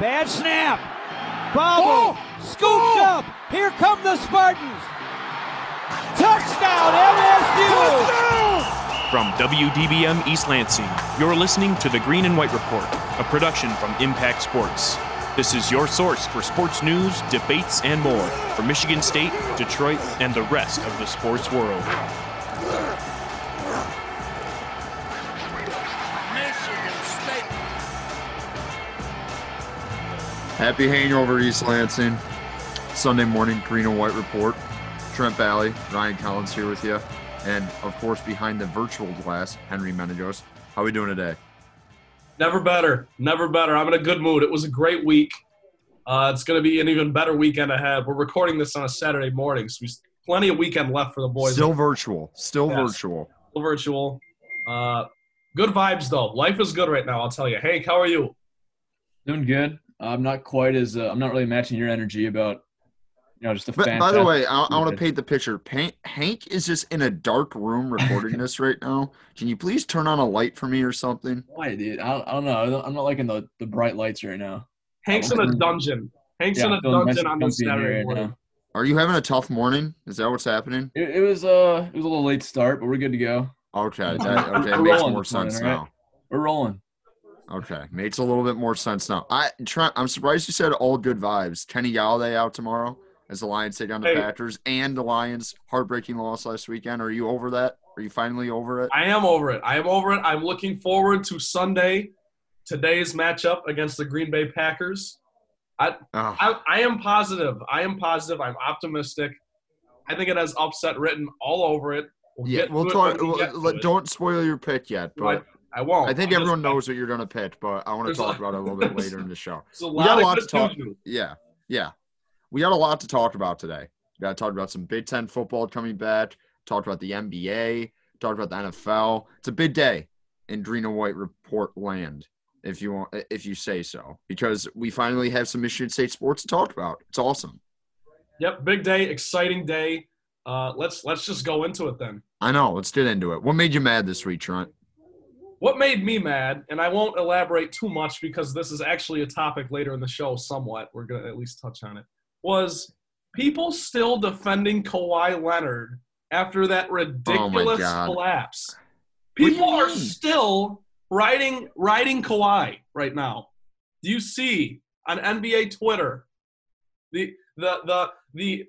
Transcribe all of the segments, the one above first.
Bad snap. Bobble. Oh! Scooped oh! up. Here come the Spartans. Touchdown, MSU. From WDBM East Lansing, you're listening to the Green and White Report, a production from Impact Sports. This is your source for sports news, debates, and more from Michigan State, Detroit, and the rest of the sports world. Happy hangover, East Lansing. Sunday morning, Green and White Report. Trent Valley, Ryan Collins here with you. And of course, behind the virtual glass, Henry Menegos. How are we doing today? Never better. Never better. I'm in a good mood. It was a great week. Uh, it's going to be an even better weekend ahead. We're recording this on a Saturday morning, so we've plenty of weekend left for the boys. Still virtual. Still Yes. virtual. Still virtual. Uh, good vibes though. Life is good right now. I'll tell you. Hank, how are you? Doing good. I'm not quite as uh, I'm not really matching your energy about you know just a But fan. by the way, I, I want to paint the picture. Paint, Hank is just in a dark room recording this right now. Can you please turn on a light for me or something? Why, dude? I don't, I don't know. I don't- I'm not liking the, the bright lights right now. Hank's in a dungeon. Hank's in a I'm nice dungeon on this comfy in here Saturday right morning. now. Are you having a tough morning? Is that what's happening? It, it was uh it was a little late start, but we're good to go. Okay, that, okay, it makes more this morning, sense all right? now. We're rolling. Okay, makes a little bit more sense now. I Trent, I'm surprised you said all good vibes. Kenny Golladay out tomorrow as the Lions take on the Hey. Packers, and the Lions heartbreaking loss last weekend. Are you over that? Are you finally over it? I am over it. I am over it. I'm looking forward to Sunday, today's matchup against the Green Bay Packers. Ugh. Ah. I, I am positive. I am positive. I'm optimistic. I think it has upset written all over it. We'll yeah, we'll talk. we well, get to let- Don't spoil your pick yet, but I won't. I think I'm everyone just- knows what you're going to pick. But I want to There's a talk about it a little bit later in the show. We got a lot to talk. news. Yeah, yeah. We got a lot to talk about today. We got to talk about some Big Ten football coming back. Talked about the NBA. Talked about the NFL. It's a big day in Green and White Report land, if you want, if you say so, because we finally have some Michigan State sports to talk about. It's awesome. Yep, big day, exciting day. Uh, let's let's just go into it then. I know. Let's get into it. What made you mad this week, Trent? What made me mad, and I won't elaborate too much because this is actually a topic later in the show. Somewhat, we're gonna at least touch on it. Was people still defending Kawhi Leonard after that oh ridiculous God. collapse? What do you People are still riding riding Kawhi right now. Do you see on NBA Twitter the the the the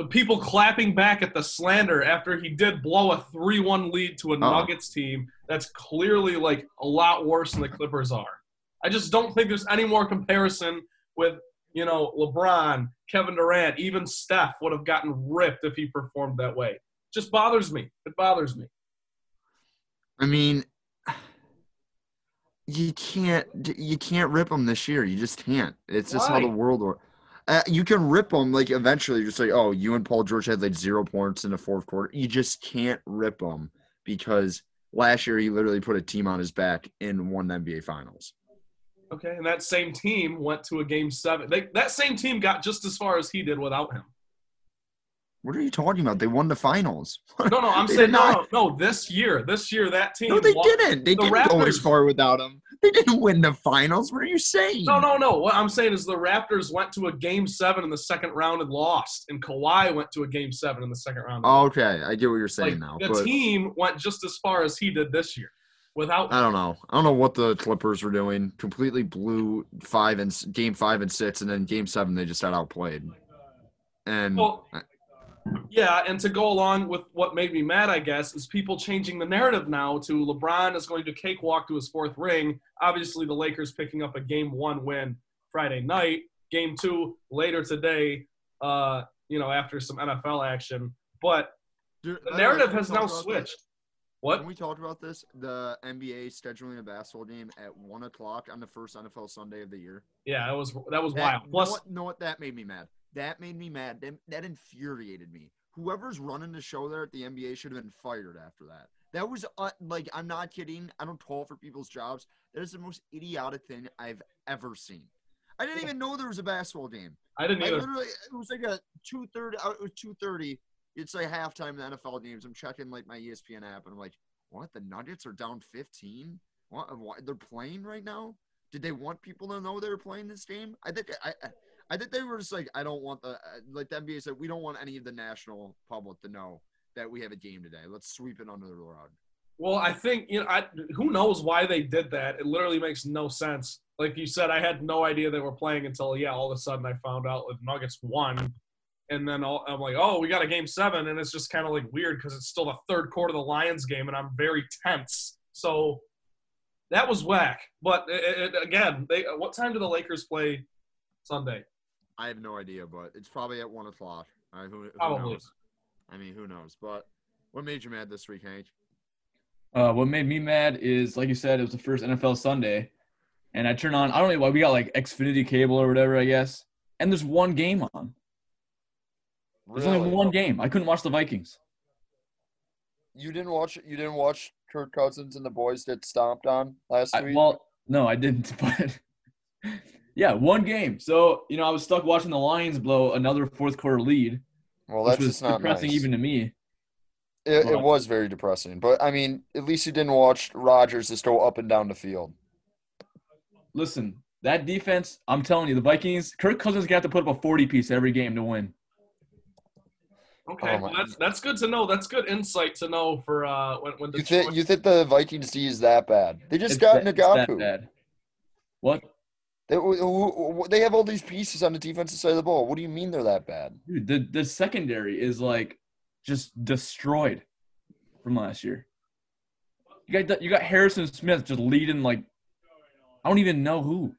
the people clapping back at the slander after he did blow a 3-1 lead to a uh-huh. Nuggets team that's clearly like a lot worse than the Clippers are. I just don't think there's any more comparison with, you know, LeBron, Kevin Durant, even Steph would have gotten ripped if he performed that way. It Just bothers me. It bothers me. I mean, you can't you can't rip them this year. You just can't. It's just how the world works. Uh, you can rip them like eventually. Just like oh, you and Paul George had like zero points in the fourth quarter. You just can't rip them because last year he literally put a team on his back and won the NBA Finals. Okay, and that same team went to a game seven. They, that same team got just as far as he did without him. What are you talking about? They won the finals. No, no, I'm saying no, no, no. This year, this year, that team. No, they won- didn't. They the didn't go as far without him. They didn't win the finals. What are you saying? No, no, no. What I'm saying is the Raptors went to a game seven in the second round and lost, and Kawhi went to a game seven in the second round. Oh, okay, I get what you're saying like, now. the but team went just as far as he did this year, without. I don't know. I don't know what the Clippers were doing. Completely blew five and game five and six, and then game seven they just got outplayed. And Well, yeah, and to go along with what made me mad, I guess, is people changing the narrative now to LeBron is going to cakewalk to his fourth ring. Obviously, the Lakers picking up a game one win Friday night. Game two later today, uh, you know, after some NFL action. But Dude, the narrative has now about this? switched. What? When we talked about this, the NBA scheduling a basketball game at one o'clock on the first NFL Sunday of the year. Yeah, that was that was That, wild. know Plus, what, know what? That made me mad. That made me mad. That, that infuriated me. Whoever's running the show there at the NBA should have been fired after that. That was uh, like I'm not kidding. I don't call for people's jobs. That is the most idiotic thing I've ever seen. I didn't even know there was a basketball game. I didn't I either. literally it was like a two thirty. It was two thirty. It's like halftime in the NFL games. I'm checking like my ESPN app, and I'm like, what? The Nuggets are down 15. What? what? They're playing right now. Did they want people to know they were playing this game? I think I, I, I think they were just like, I don't want the uh, like the NBA said, we don't want any of the national public to know that we have a game today. Let's sweep it under the rug. Well, I think you know. I, who knows why they did that? It literally makes no sense. Like you said, I had no idea they were playing until yeah, all of a sudden I found out the Nuggets won, and then all, I'm like, oh, we got a game seven, and it's just kind of like weird because it's still the third quarter of the Lions game, and I'm very tense. So that was whack. But it, it, again, they what time do the Lakers play Sunday? I have no idea, but it's probably at one o'clock. Uh, who, who Probably. knows? I mean, who knows? But what made you mad this week, Hank? Uh, what made me mad is, like you said, it was the first NFL Sunday, and I turn on. I don't know why we got like Xfinity cable or whatever, I guess. And there's one game on. There's only one game. I couldn't watch the Vikings. You didn't watch. You didn't watch Kirk Cousins and the boys get stomped on last I, week. well, no, I didn't. But yeah, one game. So you know, I was stuck watching the Lions blow another fourth quarter lead, well, which that's was just not depressing nice. even to me. it, it was very depressing. But I mean, at least you didn't watch Rodgers just go up and down the field. Listen, that defense. I'm telling you, the Vikings. Kirk Cousins got to put up a 40 piece every game to win. Okay, Oh, well, that's that's good to know. That's good insight to know for uh, when when You think you think the Vikings D is that bad? They just It's got that- it's that Nagaku. bad. What? They, have all these pieces on the defensive side of the ball. What do you mean they're that bad? Dude, the the secondary is like just destroyed from last year. You got that- you got Harrison Smith just leading like I don't even know who.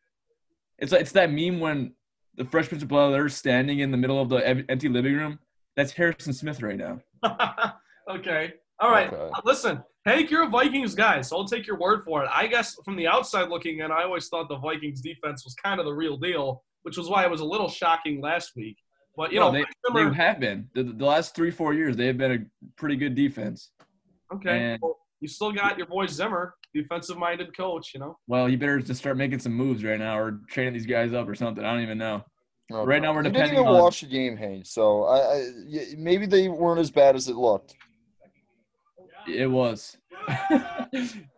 It's like it's that meme when the Fresh Prince of Bel Air standing in the middle of the empty living room. That's Harrison Smith right now. okay. All right. Okay. Uh, Listen, Hank, you're a Vikings guy, so I'll take your word for it. I guess from the outside looking in, I always thought the Vikings defense was kind of the real deal, which was why it was a little shocking last week. But you No, know, they, Mike they Zimmer- have been the, the last three four years. They have been a pretty good defense. okay, and- well, you still got your boy Zimmer, defensive-minded coach. You know. Well, you better just start making some moves right now, or training these guys up, or something. I don't even know. Right now we're you didn't even on- watch the game, Hank. So I, I y- maybe they weren't as bad as it looked. It was.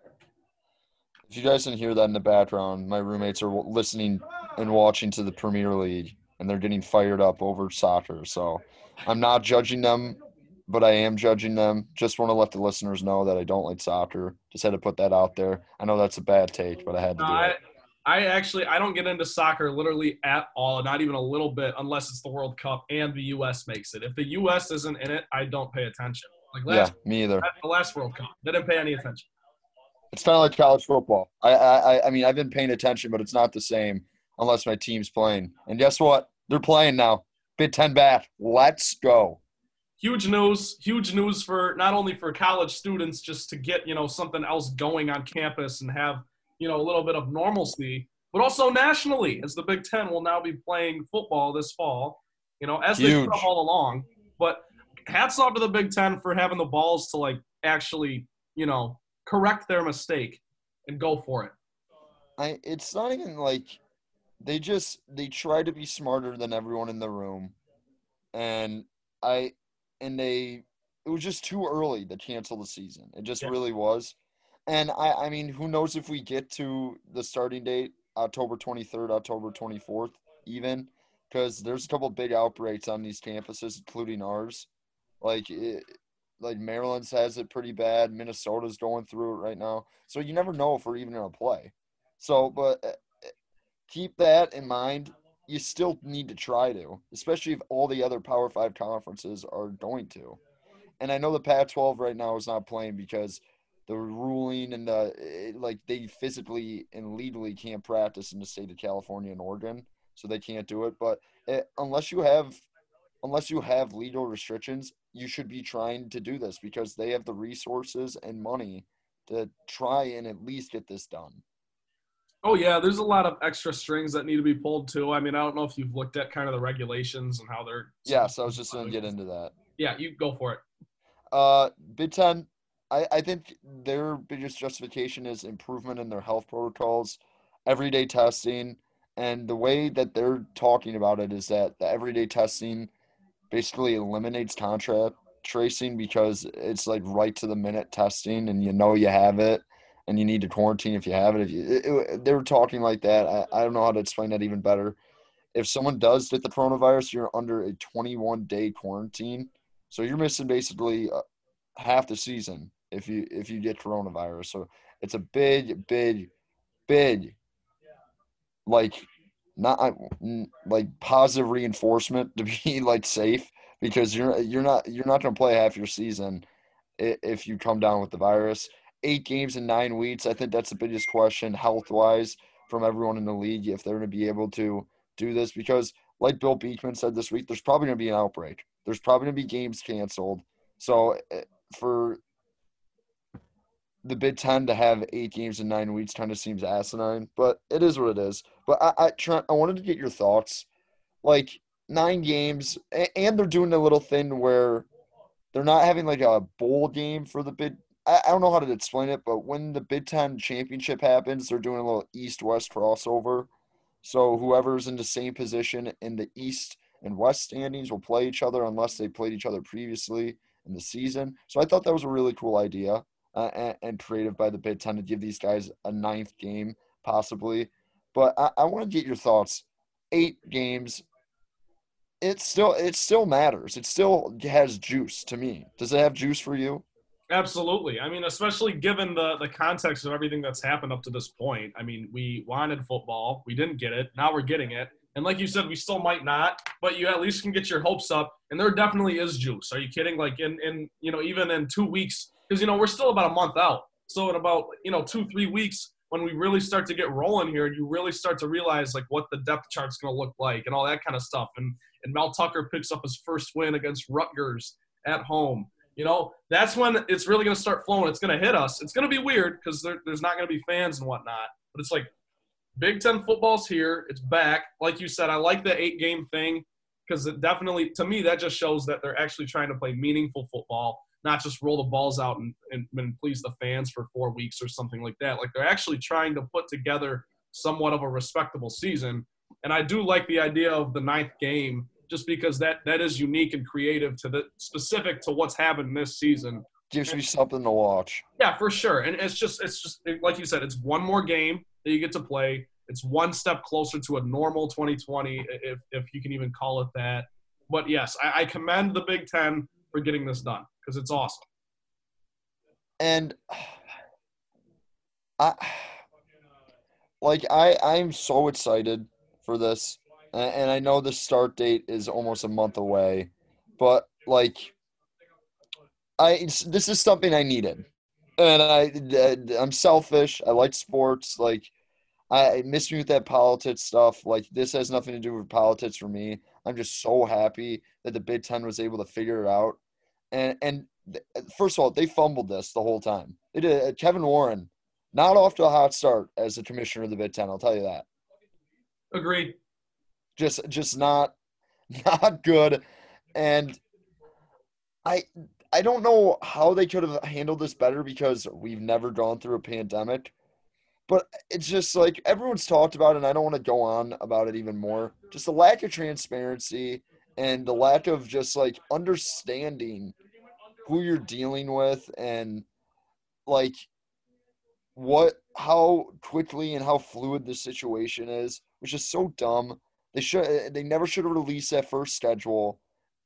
If you guys didn't hear that in the background, my roommates are listening and watching to the Premier League, and they're getting fired up over soccer. So I'm not judging them, but I am judging them. Just want to let the listeners know that I don't like soccer. Just had to put that out there. I know that's a bad take, but I had to do I, it. I actually I don't get into soccer literally at all, not even a little bit, unless it's the World Cup and the U.S. makes it. If the U.S. isn't in it, I don't pay attention. Like Yeah, me either. the last World Cup, they didn't pay any attention. It's kind of like college football. I, I, I- mean, I've been paying attention, but it's not the same unless my team's playing. And guess what? They're playing now. Big Ten back. Let's go. huge news huge news for not only for college students just to get you know something else going on campus and have you know a little bit of normalcy but also nationally as the big ten will now be playing football this fall you know as they Huge. have all along but hats off to the big ten for having the balls to like actually you know correct their mistake and go for it I it's not even like they just they try to be smarter than everyone in the room, and I and they it was just too early to cancel the season. It just Yeah. really was, and I I mean who knows if we get to the starting date October twenty third, October twenty fourth, even because there's a couple big outbreaks on these campuses, including ours. Like it, like Maryland's has it pretty bad. Minnesota's going through it right now. So you never know if we're even gonna play. So, but uh, uh, keep that in mind. You still need to try to, especially if all the other Power Five conferences are going to. And I know the Pac-12 right now is not playing because the ruling and the it- like they physically and legally can't practice in the state of California and Oregon, so they can't do it. But uh unless you have unless you have legal restrictions, you should be trying to do this because they have the resources and money to try and at least get this done. Oh yeah, there's a lot of extra strings that need to be pulled too. I mean, I don't know if you've looked at kind of the regulations and how they're. Yes, I was just going to get into that. Yeah, you go for it. Uh, Big Ten, I, I think their biggest justification is improvement in their health protocols, everyday testing, and the way that they're talking about it is that the everyday testing basically eliminates contract tracing because it's like right to the minute testing and you know you have it and you need to quarantine if you have it. If you, it, it, they were talking like that. I, I don't know how to explain that even better. If someone does get the coronavirus, you're under a 21 day quarantine, so you're missing basically uh, half the season if you if you get coronavirus. So it's a big, big, big, like not like positive reinforcement to be like safe because you're you're not you're not going to play half your season if you come down with the virus. Eight games in nine weeks. I think that's the biggest question health wise from everyone in the league if they're going to be able to do this because, like Bill Beekman said this week, there's probably going to be an outbreak. There's probably going to be games canceled. So eh, for the Big Ten to have eight games in nine weeks kind of seems asinine, but it is what it is. But I, I Trent, I wanted to get your thoughts. Like nine games, and they're doing a little thing where they're not having like a bowl game for the Big. I, I don't know how to explain it, but when the Big Ten championship happens, they're doing a little East-West crossover. So whoever's in the same position in the East and West standings will play each other unless they played each other previously in the season. So I thought that was a really cool idea uh, and, and, creative by the Big Ten to give these guys a ninth game possibly. But I, I want to get your thoughts. Eight games. It still it still matters. It still has juice to me. Does it have juice for you? Absolutely. I mean, especially given the the context of everything that's happened up to this point. I mean, we wanted football, we didn't get it. Now we're getting it. And like you said, we still might not, but you at least can get your hopes up. And there definitely is juice. Are you kidding? Like in in you know even in two weeks, because you know we're still about a month out. So in about you know two three weeks, when we really start to get rolling here, you really start to realize like what the depth chart's going to look like and all that kind of stuff. And and Mel Tucker picks up his first win against Rutgers at home. You know, that's when it's really going to start flowing. It's going to hit us. It's going to be weird because there, there's not going to be fans and whatnot. But it's like Big Ten football's here. It's back. Like you said, I like the eight game thing because it definitely, to me, that just shows that they're actually trying to play meaningful football not just roll the balls out and, and, and please the fans for four weeks or something like that. Like they're actually trying to put together somewhat of a respectable season. And I do like the idea of the ninth game just because that that is unique and creative to the specific to what's happened this season. Gives me something to watch. Yeah, for sure. And it's just it's just like you said, it's one more game that you get to play. It's one step closer to a normal 2020, if if you can even call it that. But yes, I, I commend the Big Ten for getting this done because it's awesome. And I like I I'm so excited for this, and I know the start date is almost a month away, but like I this is something I needed, and I I'm selfish. I like sports. Like I miss me with that politics stuff. Like this has nothing to do with politics for me. I'm just so happy that the Big Ten was able to figure it out and and first of all, they fumbled this the whole time. They did. Uh, Kevin Warren, not off to a hot start as the commissioner of the Big Ten. I'll tell you that. Agreed. Just just not not good, and I I don't know how they could have handled this better because we've never gone through a pandemic. But it's just like everyone's talked about, it, and I don't want to go on about it even more. Just the lack of transparency and the lack of just like understanding who you're dealing with and like what how quickly and how fluid the situation is, which is so dumb. They should they never should have released that first schedule.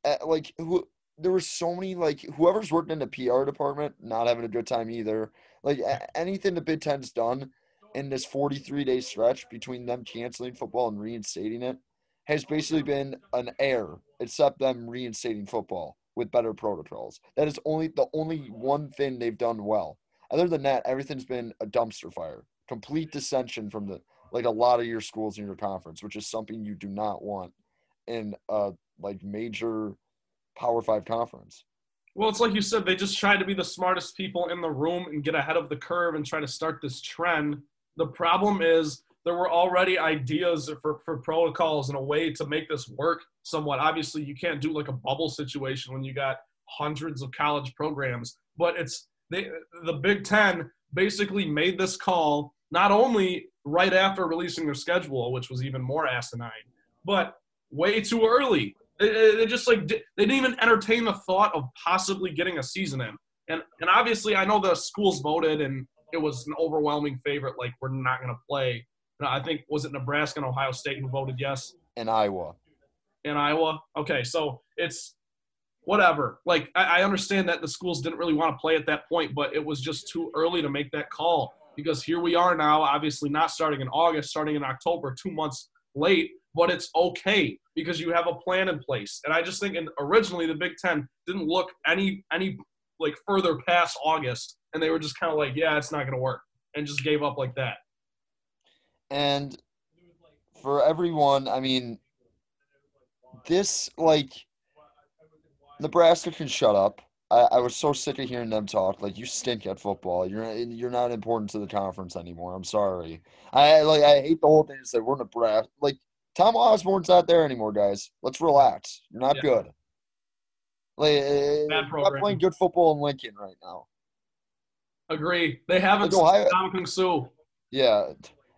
Uh, like who there were so many like whoever's working in the PR department not having a good time either. Like anything the Big Ten's done in this 43 day stretch between them canceling football and reinstating it has basically been an error, except them reinstating football with better protocols. That is only the only one thing they've done well. Other than that, everything's been a dumpster fire. Complete dissension from the like a lot of your schools in your conference, which is something you do not want in a like major Power Five conference. Well, it's like you said, they just try to be the smartest people in the room and get ahead of the curve and try to start this trend. The problem is there were already ideas for, for protocols and a way to make this work somewhat. Obviously, you can't do like a bubble situation when you got hundreds of college programs, but it's they, the Big Ten basically made this call not only right after releasing their schedule, which was even more asinine, but way too early. They, just like they didn't even entertain the thought of possibly getting a season in. And and obviously, I know the schools voted and it was an overwhelming favorite. Like we're not going to play. No, I think was it Nebraska and Ohio State who voted yes in Iowa. in Iowa. Okay, so it's whatever. Like I, I understand that the schools didn't really want to play at that point, but it was just too early to make that call because here we are now. Obviously, not starting in August, starting in October, two months late. But it's okay because you have a plan in place. And I just think, in, originally the Big Ten didn't look any any like further past August, and they were just kind of like, yeah, it's not going to work, and just gave up like that. And for everyone, I mean, this like Nebraska can shut up. I, I was so sick of hearing them talk. Like you stink at football. You're you're not important to the conference anymore. I'm sorry. I like I hate the whole thing. That we're Nebraska. Like Tom Osborne's not there anymore, guys. Let's relax. You're not Yeah. good. Like uh, you're not playing good football in Lincoln right now. Agree. They haven't Like Ohio- Ndamukong Suh. Yeah,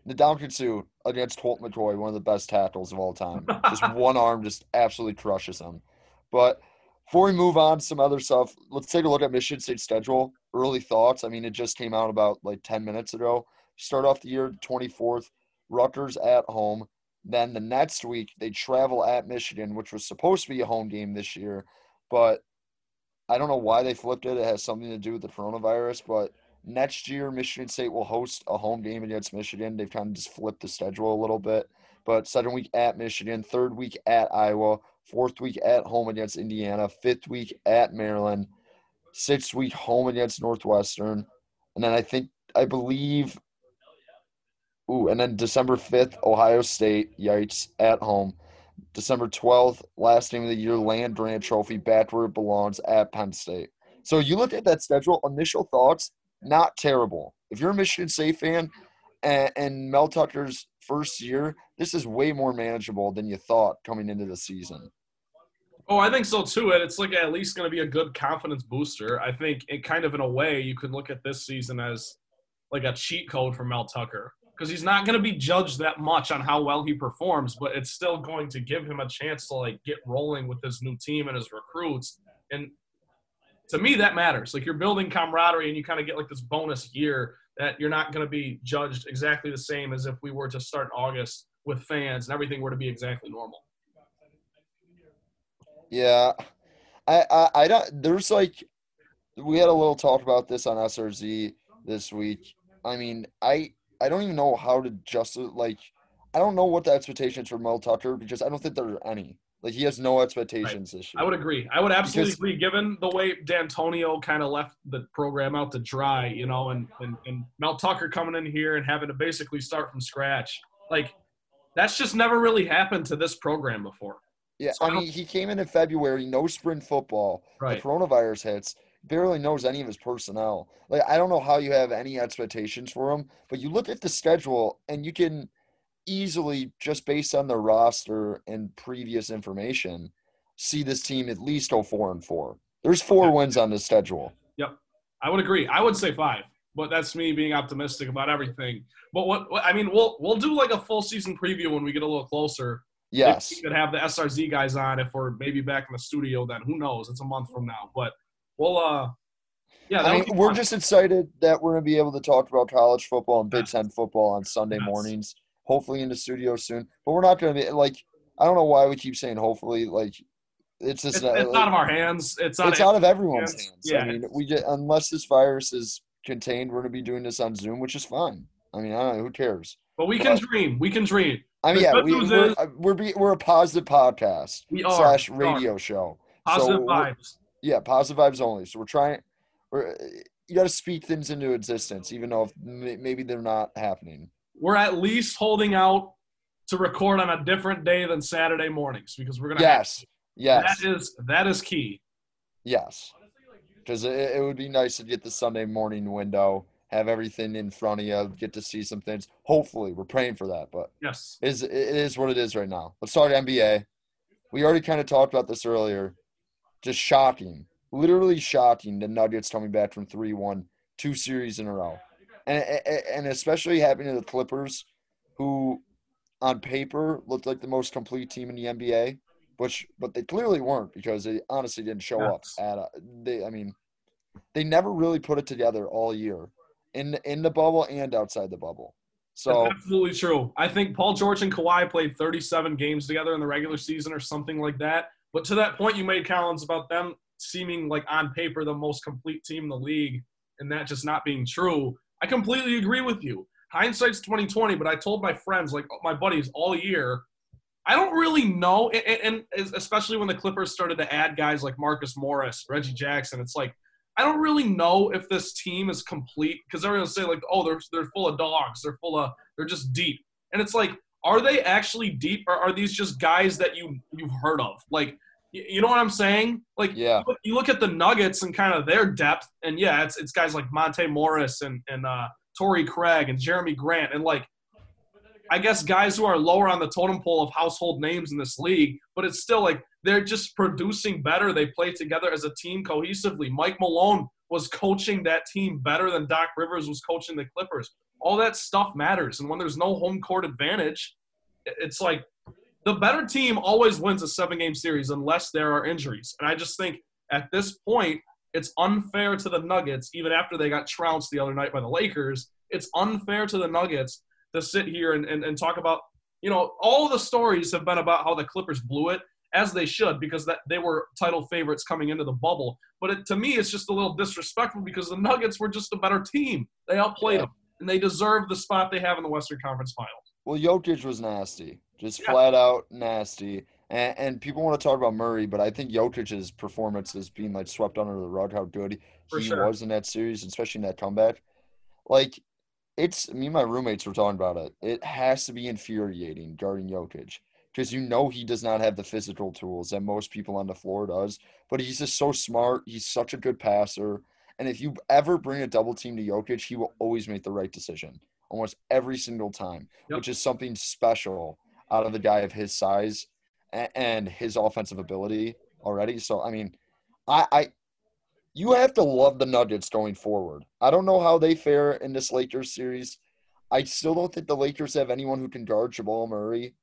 Ndamukong Suh against Colt McCoy, one of the best tackles of all time. Just one arm just absolutely crushes him. But before we move on to some other stuff, let's take a look at Michigan State's schedule. Early thoughts. I mean, it just came out about like 10 minutes ago. Start off the year 24th, Rutgers at home. Then the next week, they travel at Michigan, which was supposed to be a home game this year. But I don't know why they flipped it. It has something to do with the coronavirus. But next year, Michigan State will host a home game against Michigan. They've kind of just flipped the schedule a little bit. But second week at Michigan, third week at Iowa, fourth week at home against Indiana, fifth week at Maryland, sixth week home against Northwestern, and then I think I believe, ooh, and then December fifth, Ohio State, yikes, at home. December twelfth, last game of the year, Land Grant Trophy, back where it belongs at Penn State. So you look at that schedule. Initial thoughts, not terrible. If you're a Michigan State fan, and, and Mel Tucker's first year, this is way more manageable than you thought coming into the season. Oh, I think so too. And it's like at least going to be a good confidence booster. I think it kind of in a way you could look at this season as like a cheat code for Mel Tucker because he's not going to be judged that much on how well he performs, but it's still going to give him a chance to like get rolling with his new team and his recruits. And to me, that matters. Like you're building camaraderie and you kind of get like this bonus year that you're not going to be judged exactly the same as if we were to start August with fans and everything were to be exactly normal. Yeah, I, I, I don't. There's like, we had a little talk about this on SRZ this week. I mean, I, I don't even know how to just like, I don't know what the expectations for Mel Tucker because I don't think there are any. Like he has no expectations this year. I would agree. I would absolutely Because- agree, given the way D'Antonio kind of left the program out to dry, you know, and, and, and Mel Tucker coming in here and having to basically start from scratch. Like, that's just never really happened to this program before. Yeah, So I I mean, he came in in February, no spring football. Right. The coronavirus hits, barely knows any of his personnel. Like, I don't know how you have any expectations for him, but you look at the schedule and you can easily, just based on the roster and previous information, see this team at least go four and four. There's four Yeah. wins on the schedule. Yep, I would agree. I would say five, but that's me being optimistic about everything. But what, what I mean, we'll we'll do like a full season preview when we get a little closer. Yes. We could have the SRZ guys on if we're maybe back in the studio then. Who knows? It's a month from now. But we'll uh yeah, I mean, we're fun. just excited that we're going to be able to talk about college football and Big. Ten football on Sunday Yes. mornings. Hopefully in the studio soon, but we're not going to be like I don't know why we keep saying hopefully. Like it's just it's, not, it's out of our hands. It's out it's of out of everyone's hands. hands. Yeah, I mean, we get unless this virus is contained, we're going to be doing this on Zoom, which is fine. I mean, I don't know who cares. but we can dream. We can dream. I mean, The yeah, we, news we're uh, we're, be, we're a positive podcast We are slash We are. radio show. Positive So vibes. Yeah, positive vibes only. So we're trying. We're you got to speak things into existence, even though if maybe they're not happening. We're at least holding out to record on a different day than Saturday mornings because we're gonna. Yes, yes, That is that is key. yes. Because it, it would be nice to get the Sunday morning window, have everything in front of you, get to see some things. Hopefully, we're praying for that, but Yes. it is it is what it is right now. Let's start NBA. We already kind of talked about this earlier. Just shocking, literally shocking. The Nuggets coming back from three-one, two series in a row, and and- especially happening to the Clippers, who on paper looked like the most complete team in the NBA, which but they clearly weren't because they honestly didn't show Yes. up at a, they. I mean, they never really put it together all year, in the, in the bubble and outside the bubble. That's So absolutely true. I think Paul George and Kawhi played 37 games together in the regular season or something like that. But to that point you made, Collins, about them seeming like on paper the most complete team in the league and that just not being true, I completely agree with you. Hindsight's 2020, but I told my friends, like my buddies all year, I don't really know, and, and especially when the Clippers started to add guys like Marcus Morris, Reggie Jackson, it's like I don't really know if this team is complete because everyone's say like, oh, they're they're full of dogs, they're full of they're just deep, and it's like, are they actually deep, or are these just guys that you you've heard of? Like, you know what I'm saying? Like, yeah, you look at the Nuggets and kind of their depth, and yeah, it's it's guys like Monte Morris and and uh, Torrey Craig and Jerami Grant, and like I guess guys who are lower on the totem pole of household names in this league, but it's still like they're just producing better. They play together as a team cohesively. Mike Malone was coaching that team better than Doc Rivers was coaching the Clippers. All that stuff matters, and when there's no home court advantage, it's like the better team always wins a seven game series unless there are injuries. And I just think at this point, it's unfair to the Nuggets, even after they got trounced the other night by the Lakers. It's unfair to the Nuggets to sit here and, and, and talk about, you know, all the stories have been about how the Clippers blew it, as they should, because that they were title favorites coming into the bubble. But it, to me, it's just a little disrespectful because the Nuggets were just a better team. They outplayed Yeah. them, and they deserve the spot they have in the Western Conference Finals. Well, Jokic was nasty, just Yeah. flat out nasty. And, and people want to talk about Murray, but I think Jokic's performance is being like swept under the rug. How good For he sure. was in that series, especially in that comeback. Like, it's me and my roommates were talking about it. It has to be infuriating guarding Jokic because you know he does not have the physical tools that most people on the floor does. But he's just so smart. He's such a good passer. And if you ever bring a double team to Jokic, he will always make the right decision almost every single time, Yep. which is something special out of the guy of his size and, and his offensive ability already. So I mean, I, I you have to love the Nuggets going forward. I don't know how they fare in this Lakers series. I still don't think the Lakers have anyone who can guard Jamal Murray,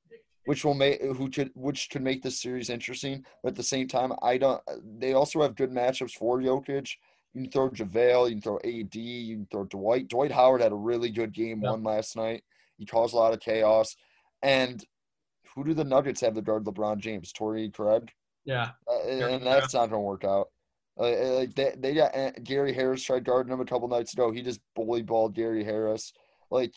which will make who could which could make this series interesting. But at the same time, I don't. They also have good matchups for Jokic. You can throw JaVale, you can throw AD, you can throw Dwight. Dwight Howard had a really good game Yeah. one last night. He caused a lot of chaos. And who do the Nuggets have to guard LeBron James? Torrey Craig? Yeah. Uh, and that's not going to work out. Uh, like they, they got uh, Gary Harris tried guarding him a couple nights ago. He just bully balled Gary Harris. Like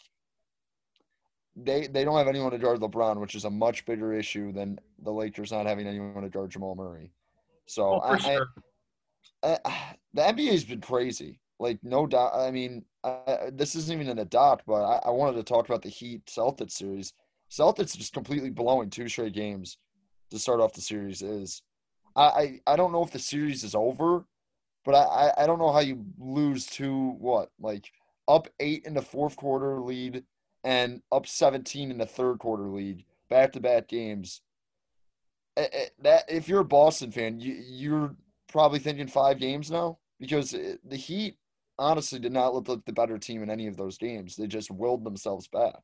they they don't have anyone to guard LeBron, which is a much bigger issue than the Lakers not having anyone to guard Jamal Murray. So Oh, for I, sure. I, I, the NBA's been crazy. Like no doubt. I mean, I, this isn't even in a doc, but I, I wanted to talk about the Heat Celtics series. Celtics just completely blowing two straight games to start off the series is. I, I, I don't know if the series is over, but I, I, don't know how you lose to what like up eight in the fourth quarter lead and up seventeen in the third quarter lead back to back games. Eh, eh, That if you're a Boston fan, you you're probably thinking five games now because eh, the Heat honestly did not look like the better team in any of those games. They just willed themselves back.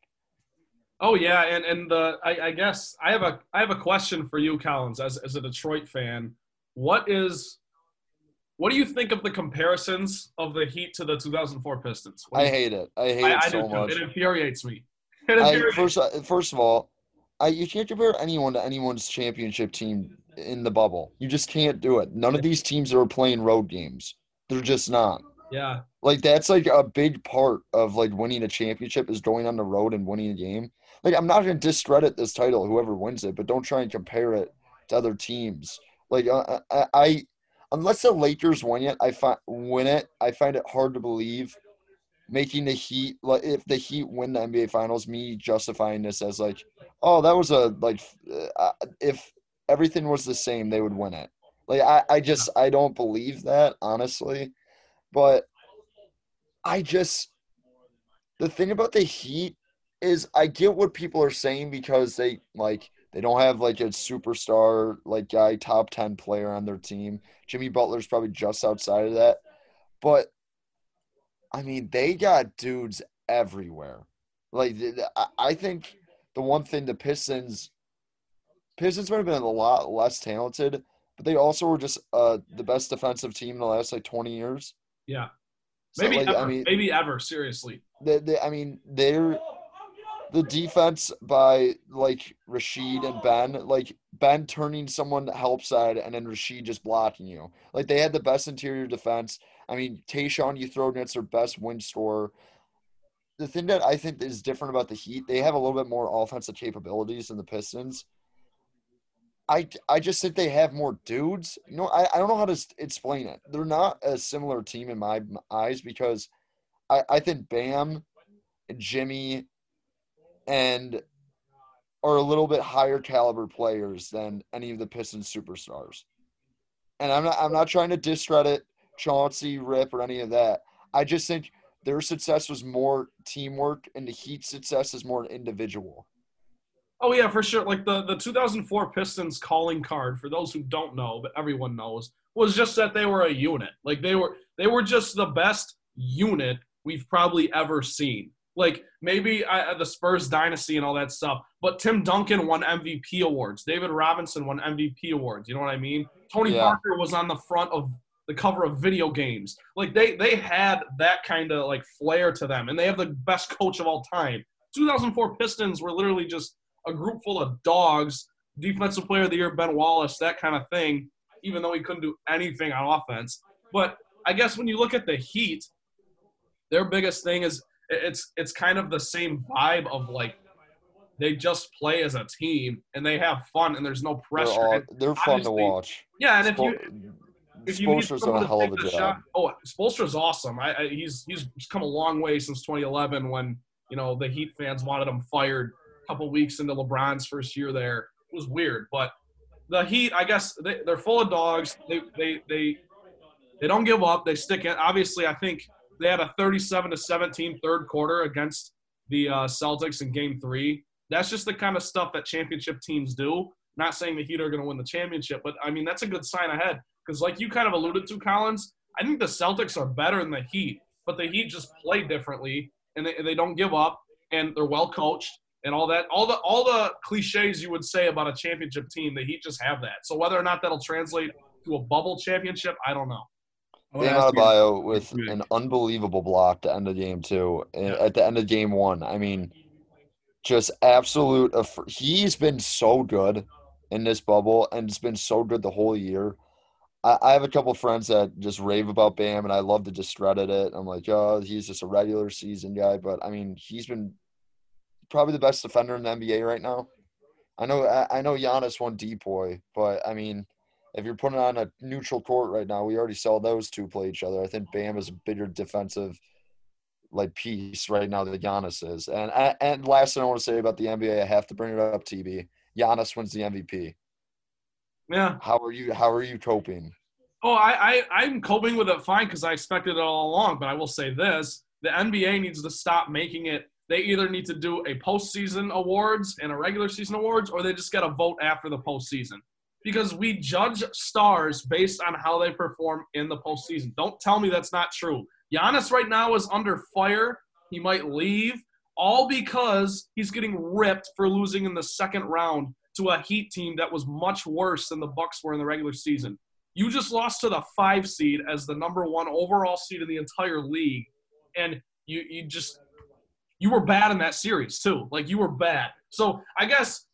Oh yeah, and and the I, I guess I have a I have a question for you, Collins, as as a Detroit fan. What is what do you think of the comparisons of the Heat to the 2004 Pistons? I hate it. I hate I, it I so much. It infuriates me. It I, first, uh, first of all, I, you can't compare anyone to anyone's championship team in the bubble. You just can't do it. None of these teams are playing road games. They're just not. Yeah, Like that's like a big part of like winning a championship is going on the road and winning a game. Like I'm not going to discredit this title, whoever wins it, but don't try and compare it to other teams. Like uh, I, I unless the Lakers win it, I find win it, I find it hard to believe making the Heat like if the Heat win the NBA Finals, me justifying this as like, oh, that was a like uh, if everything was the same, they would win it. Like I, I just I don't believe that honestly, but I just the thing about the Heat is I get what people are saying because they like they don't have like a superstar like guy top 10 player on their team. Jimmy Butler's probably just outside of that. But I mean, they got dudes everywhere. Like I think the one thing the Pistons Pistons might have been a lot less talented, but they also were just uh the best defensive team in the last like 20 years. yeah, So, Maybe like, ever. I mean, maybe ever. Seriously. they, they, I mean, they're the defense by like Rasheed and Ben, like Ben turning someone to help side and then Rasheed just blocking you. Like they had the best interior defense. I mean, Tayshaun, you throw against their best win scorer. The thing that I think is different about the Heat, they have a little bit more offensive capabilities than the Pistons. I, I just think they have more dudes. You know, I, I don't know how to explain it. They're not a similar team in my eyes because I, I think Bam Jimmy and are a little bit higher caliber players than any of the Pistons superstars. And I'm not I'm not trying to discredit Chauncey, Rip, or any of that. I just think their success was more teamwork and the Heat success is more individual. Oh yeah, for sure. Like the the 2004 Pistons calling card, for those who don't know, but everyone knows, was just that they were a unit. Like they were they were just the best unit we've probably ever seen. Like maybe I, the Spurs dynasty and all that stuff, but Tim Duncan won MVP awards. David Robinson won MVP awards. You know what I mean? Tony Yeah. Parker was on the front of the cover of video games. Like they they had that kind of like flair to them, and they have the best coach of all time. 2004 Pistons were literally just a group full of dogs. Defensive Player of the Year Ben Wallace, that kind of thing. Even though he couldn't do anything on offense, but I guess when you look at the Heat, their biggest thing is it's it's kind of the same vibe of like they just play as a team and they have fun and there's no They're, pressure. all, they're fun to watch. yeah, and if you if you need a hell of a job. shot, oh, Spoelstra's awesome. I, I he's he's come a long way since 2011 when you know the Heat fans wanted him fired couple weeks into LeBron's first year there. It was weird, but the Heat, I guess they, they're full of dogs. They they they they don't give up. They stick it. Obviously, I think they had a 37 to 17 third quarter against the uh, Celtics in Game Three. That's just the kind of stuff that championship teams do. Not saying the Heat are going to win the championship, but I mean that's a good sign ahead. Because like you kind of alluded to, Collins, I think the Celtics are better than the Heat, but the Heat just play differently and they, they don't give up and they're well coached and all that. All the all the cliches you would say about a championship team, the Heat just have that. So whether or not that'll translate to a bubble championship, I don't know. I Bam Adebayo with an unbelievable block to end of game two. At the end of game one, I mean, just absolute. aff- He's been so good in this bubble, and it's been so good the whole year. I, I have a couple friends that just rave about Bam, and I love to discredit it. I'm like, oh, he's just a regular season guy, but I mean, he's been probably the best defender in the NBA right now. I know, I, I know Giannis won DPOY, but I mean, if you're putting on a neutral court right now, we already saw those two play each other. I think Bam is a bigger defensive like piece right now than Giannis is. And and last thing I want to say about the NBA, I have to bring it up, TB. Giannis wins the MVP. Yeah. How are you? How are you coping? Oh, I, I I'm coping with it fine because I expected it all along. But I will say this: the NBA needs to stop making it. They either need to do a postseason awards and a regular season awards, or they just got to vote after the postseason. Because we judge stars based on how they perform in the postseason. Don't tell me that's not true. Giannis right now is under fire. He might leave, all because he's getting ripped for losing in the second round to a Heat team that was much worse than the Bucks were in the regular season. You just lost to the five seed as the number one overall seed in the entire league, and you you just you were bad in that series too. Like you were bad. So I guess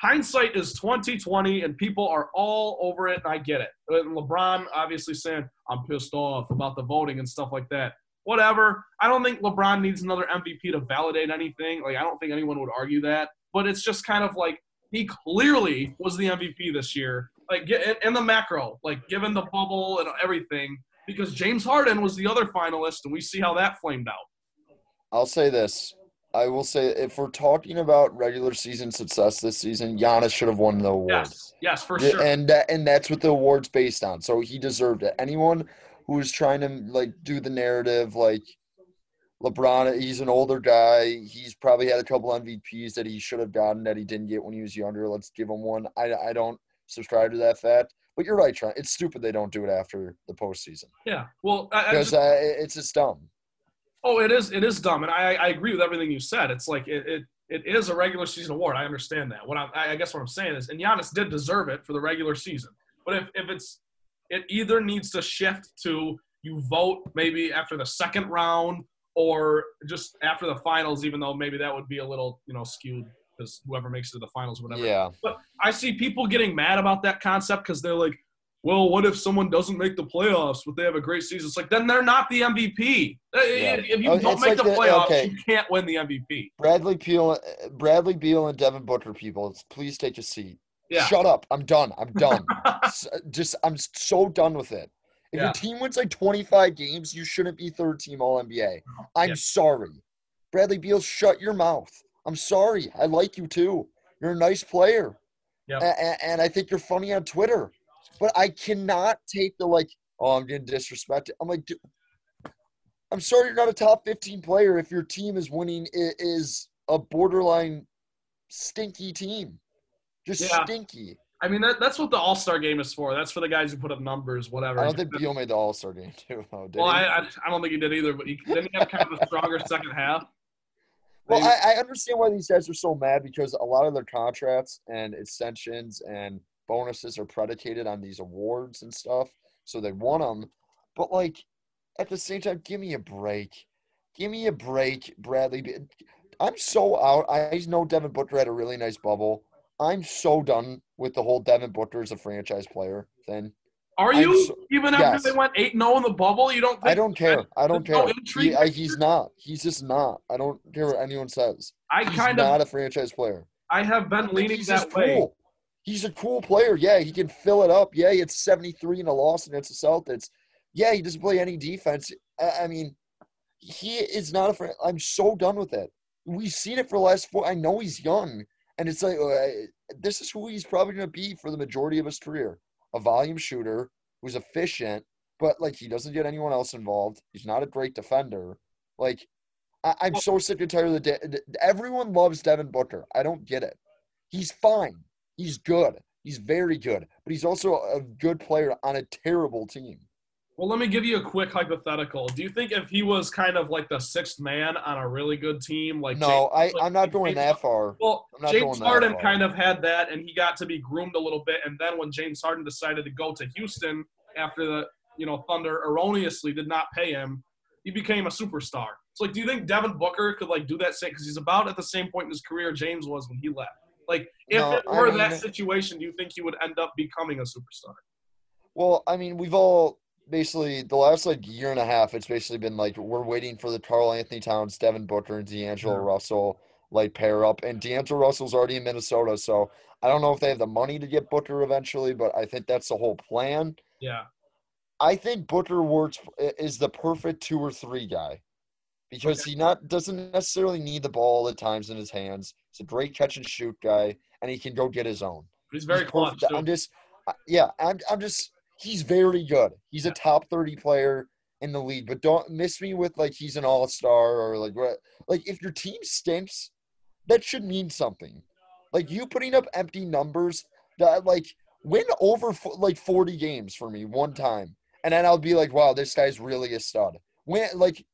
hindsight is 2020, and people are all over it, and I get it. And LeBron obviously saying I'm pissed off about the voting and stuff like that. Whatever. I don't think LeBron needs another MVP to validate anything. Like I don't think anyone would argue that. But it's just kind of like he clearly was the MVP this year. Like in, in the macro, like given the bubble and everything, because James Harden was the other finalist, and we see how that flamed out. I'll say this. I will say if we're talking about regular season success this season, Giannis should have won the award. Yes, yes, for sure. And that and that's what the award's based on. So he deserved it. Anyone who is trying to like do the narrative, like LeBron, he's an older guy. He's probably had a couple MVPs that he should have gotten that he didn't get when he was younger. Let's give him one. I I don't subscribe to that fact. But you're right, Trent. It's stupid they don't do it after the postseason yeah. Well, I, I because just, uh, it- it's just dumb. Oh, it is. It is dumb, and I, I agree with everything you said. It's like it, it, it is a regular season award. I understand that. What I'm, I I guess what I'm saying is, and Giannis did deserve it for the regular season. But if, if it's, it either needs to shift to you vote maybe after the second round or just after the finals, even though maybe that would be a little you know skewed because whoever makes it to the finals, whatever. Yeah. But I see people getting mad about that concept because they're like, well, what if someone doesn't make the playoffs, but they have a great season? It's like, then they're not the MVP. Uh, If you Oh, don't make like the the- playoffs, okay. you can't win the MVP. Bradley Beal, Bradley Beal, and Devin Booker. People, please take a seat. Yeah. Shut up. I'm done. I'm done. Just, I'm so done with it. If Yeah. your team wins like 25 games, you shouldn't be third team All NBA. I'm Yeah. sorry. Bradley Beal, shut your mouth. I'm sorry. I like you too. You're a nice player. Yep. A- and I think you're funny on Twitter. But I cannot take the like, oh, I'm getting disrespected. I'm like, dude, I'm sorry you're not a top 15 player if your team is winning it is a borderline stinky team. Just Yeah. stinky. I mean, that, that's what the All Star game is for. That's for the guys who put up numbers, whatever. I don't think Beal made the All Star game too. Though, did well. I, I, I don't think he did either, but he didn't he have kind of a stronger second half. Well, I, I understand why these guys are so mad because a lot of their contracts and extensions and bonuses are predicated on these awards and stuff. So they want them. But, like, at the same time, give me a break. Give me a break, Bradley. I'm so out. I know Devin Booker had a really nice bubble. I'm so done with the whole Devin Booker as a franchise player thing. Are you so- even after yes. they went eight 0 in the bubble? You don't? Think I don't care. I don't there's no care. He, I, he's not. He's just not. I don't care what anyone says. I He's kind not of. Not a franchise player. I have been leaning that way. cool. He's a cool player. Yeah, he can fill it up. Yeah, had 73 in a loss against the Celtics. Yeah, he doesn't play any defense. I, mean, he is not a friend. I'm so done with it. We've seen it for the last four. I know he's young, and it's like uh, this is who he's probably going to be for the majority of his career: a volume shooter who's efficient, but like he doesn't get anyone else involved. He's not a great defender. Like I, I'm so sick and tired of the. De- everyone loves Devin Booker. I don't get it. He's fine. He's good. He's very good, but he's also a good player on a terrible team. Well, let me give you a quick hypothetical. Do you think if he was kind of like the sixth man on a really good team, like No, I, James- like I'm not going James- that far. Well, I'm not James Harden kind of had that, and he got to be groomed a little bit. And then when James Harden decided to go to Houston after the you know Thunder erroneously did not pay him, he became a superstar. So, like, do you think Devin Booker could like do that same? Because he's about at the same point in his career James was when he left. Like, if No, it I were mean- that situation, do you think he would end up becoming a superstar? Well, I mean, we've all basically the last like year and a half. It's basically been like we're waiting for the Karl-Anthony Towns, Devin Booker, and D'Angelo Yeah. Russell like pair up. And D'Angelo Russell's already in Minnesota, so I don't know if they have the money to get Booker eventually, but I think that's the whole plan. Yeah. I think Booker works is the perfect two or three guy because he not doesn't necessarily need the ball at times in his hands. He's a great catch and shoot guy, and he can go get his own. He's very He's clutch. too. I'm just, yeah, I'm, I'm just, he's very good. He's a top 30 player in the league, but don't miss me with like he's an all star or like what. Like if your team stinks, that should mean something. Like you putting up empty numbers, that like win over like 40 games for me one time, and then I'll be like, wow, this guy's really a stud. Win like,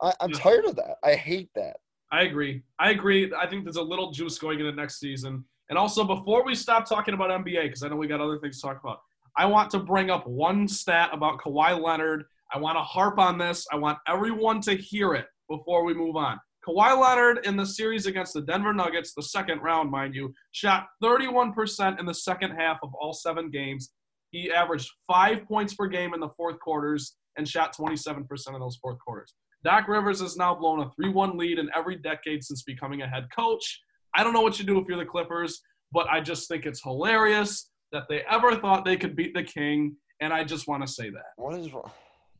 I, I'm tired of that. I hate that. I agree. I agree. I think there's a little juice going into next season. And also, before we stop talking about NBA, because I know we got other things to talk about, I want to bring up one stat about Kawhi Leonard. I want to harp on this. I want everyone to hear it before we move on. Kawhi Leonard in the series against the Denver Nuggets, the second round, mind you, shot 31% in the second half of all seven games. He averaged five points per game in the fourth quarters and shot 27% of those fourth quarters. Doc Rivers has now blown a 3 1 lead in every decade since becoming a head coach. I don't know what you do if you're the Clippers, but I just think it's hilarious that they ever thought they could beat the King, and I just want to say that. What is wrong?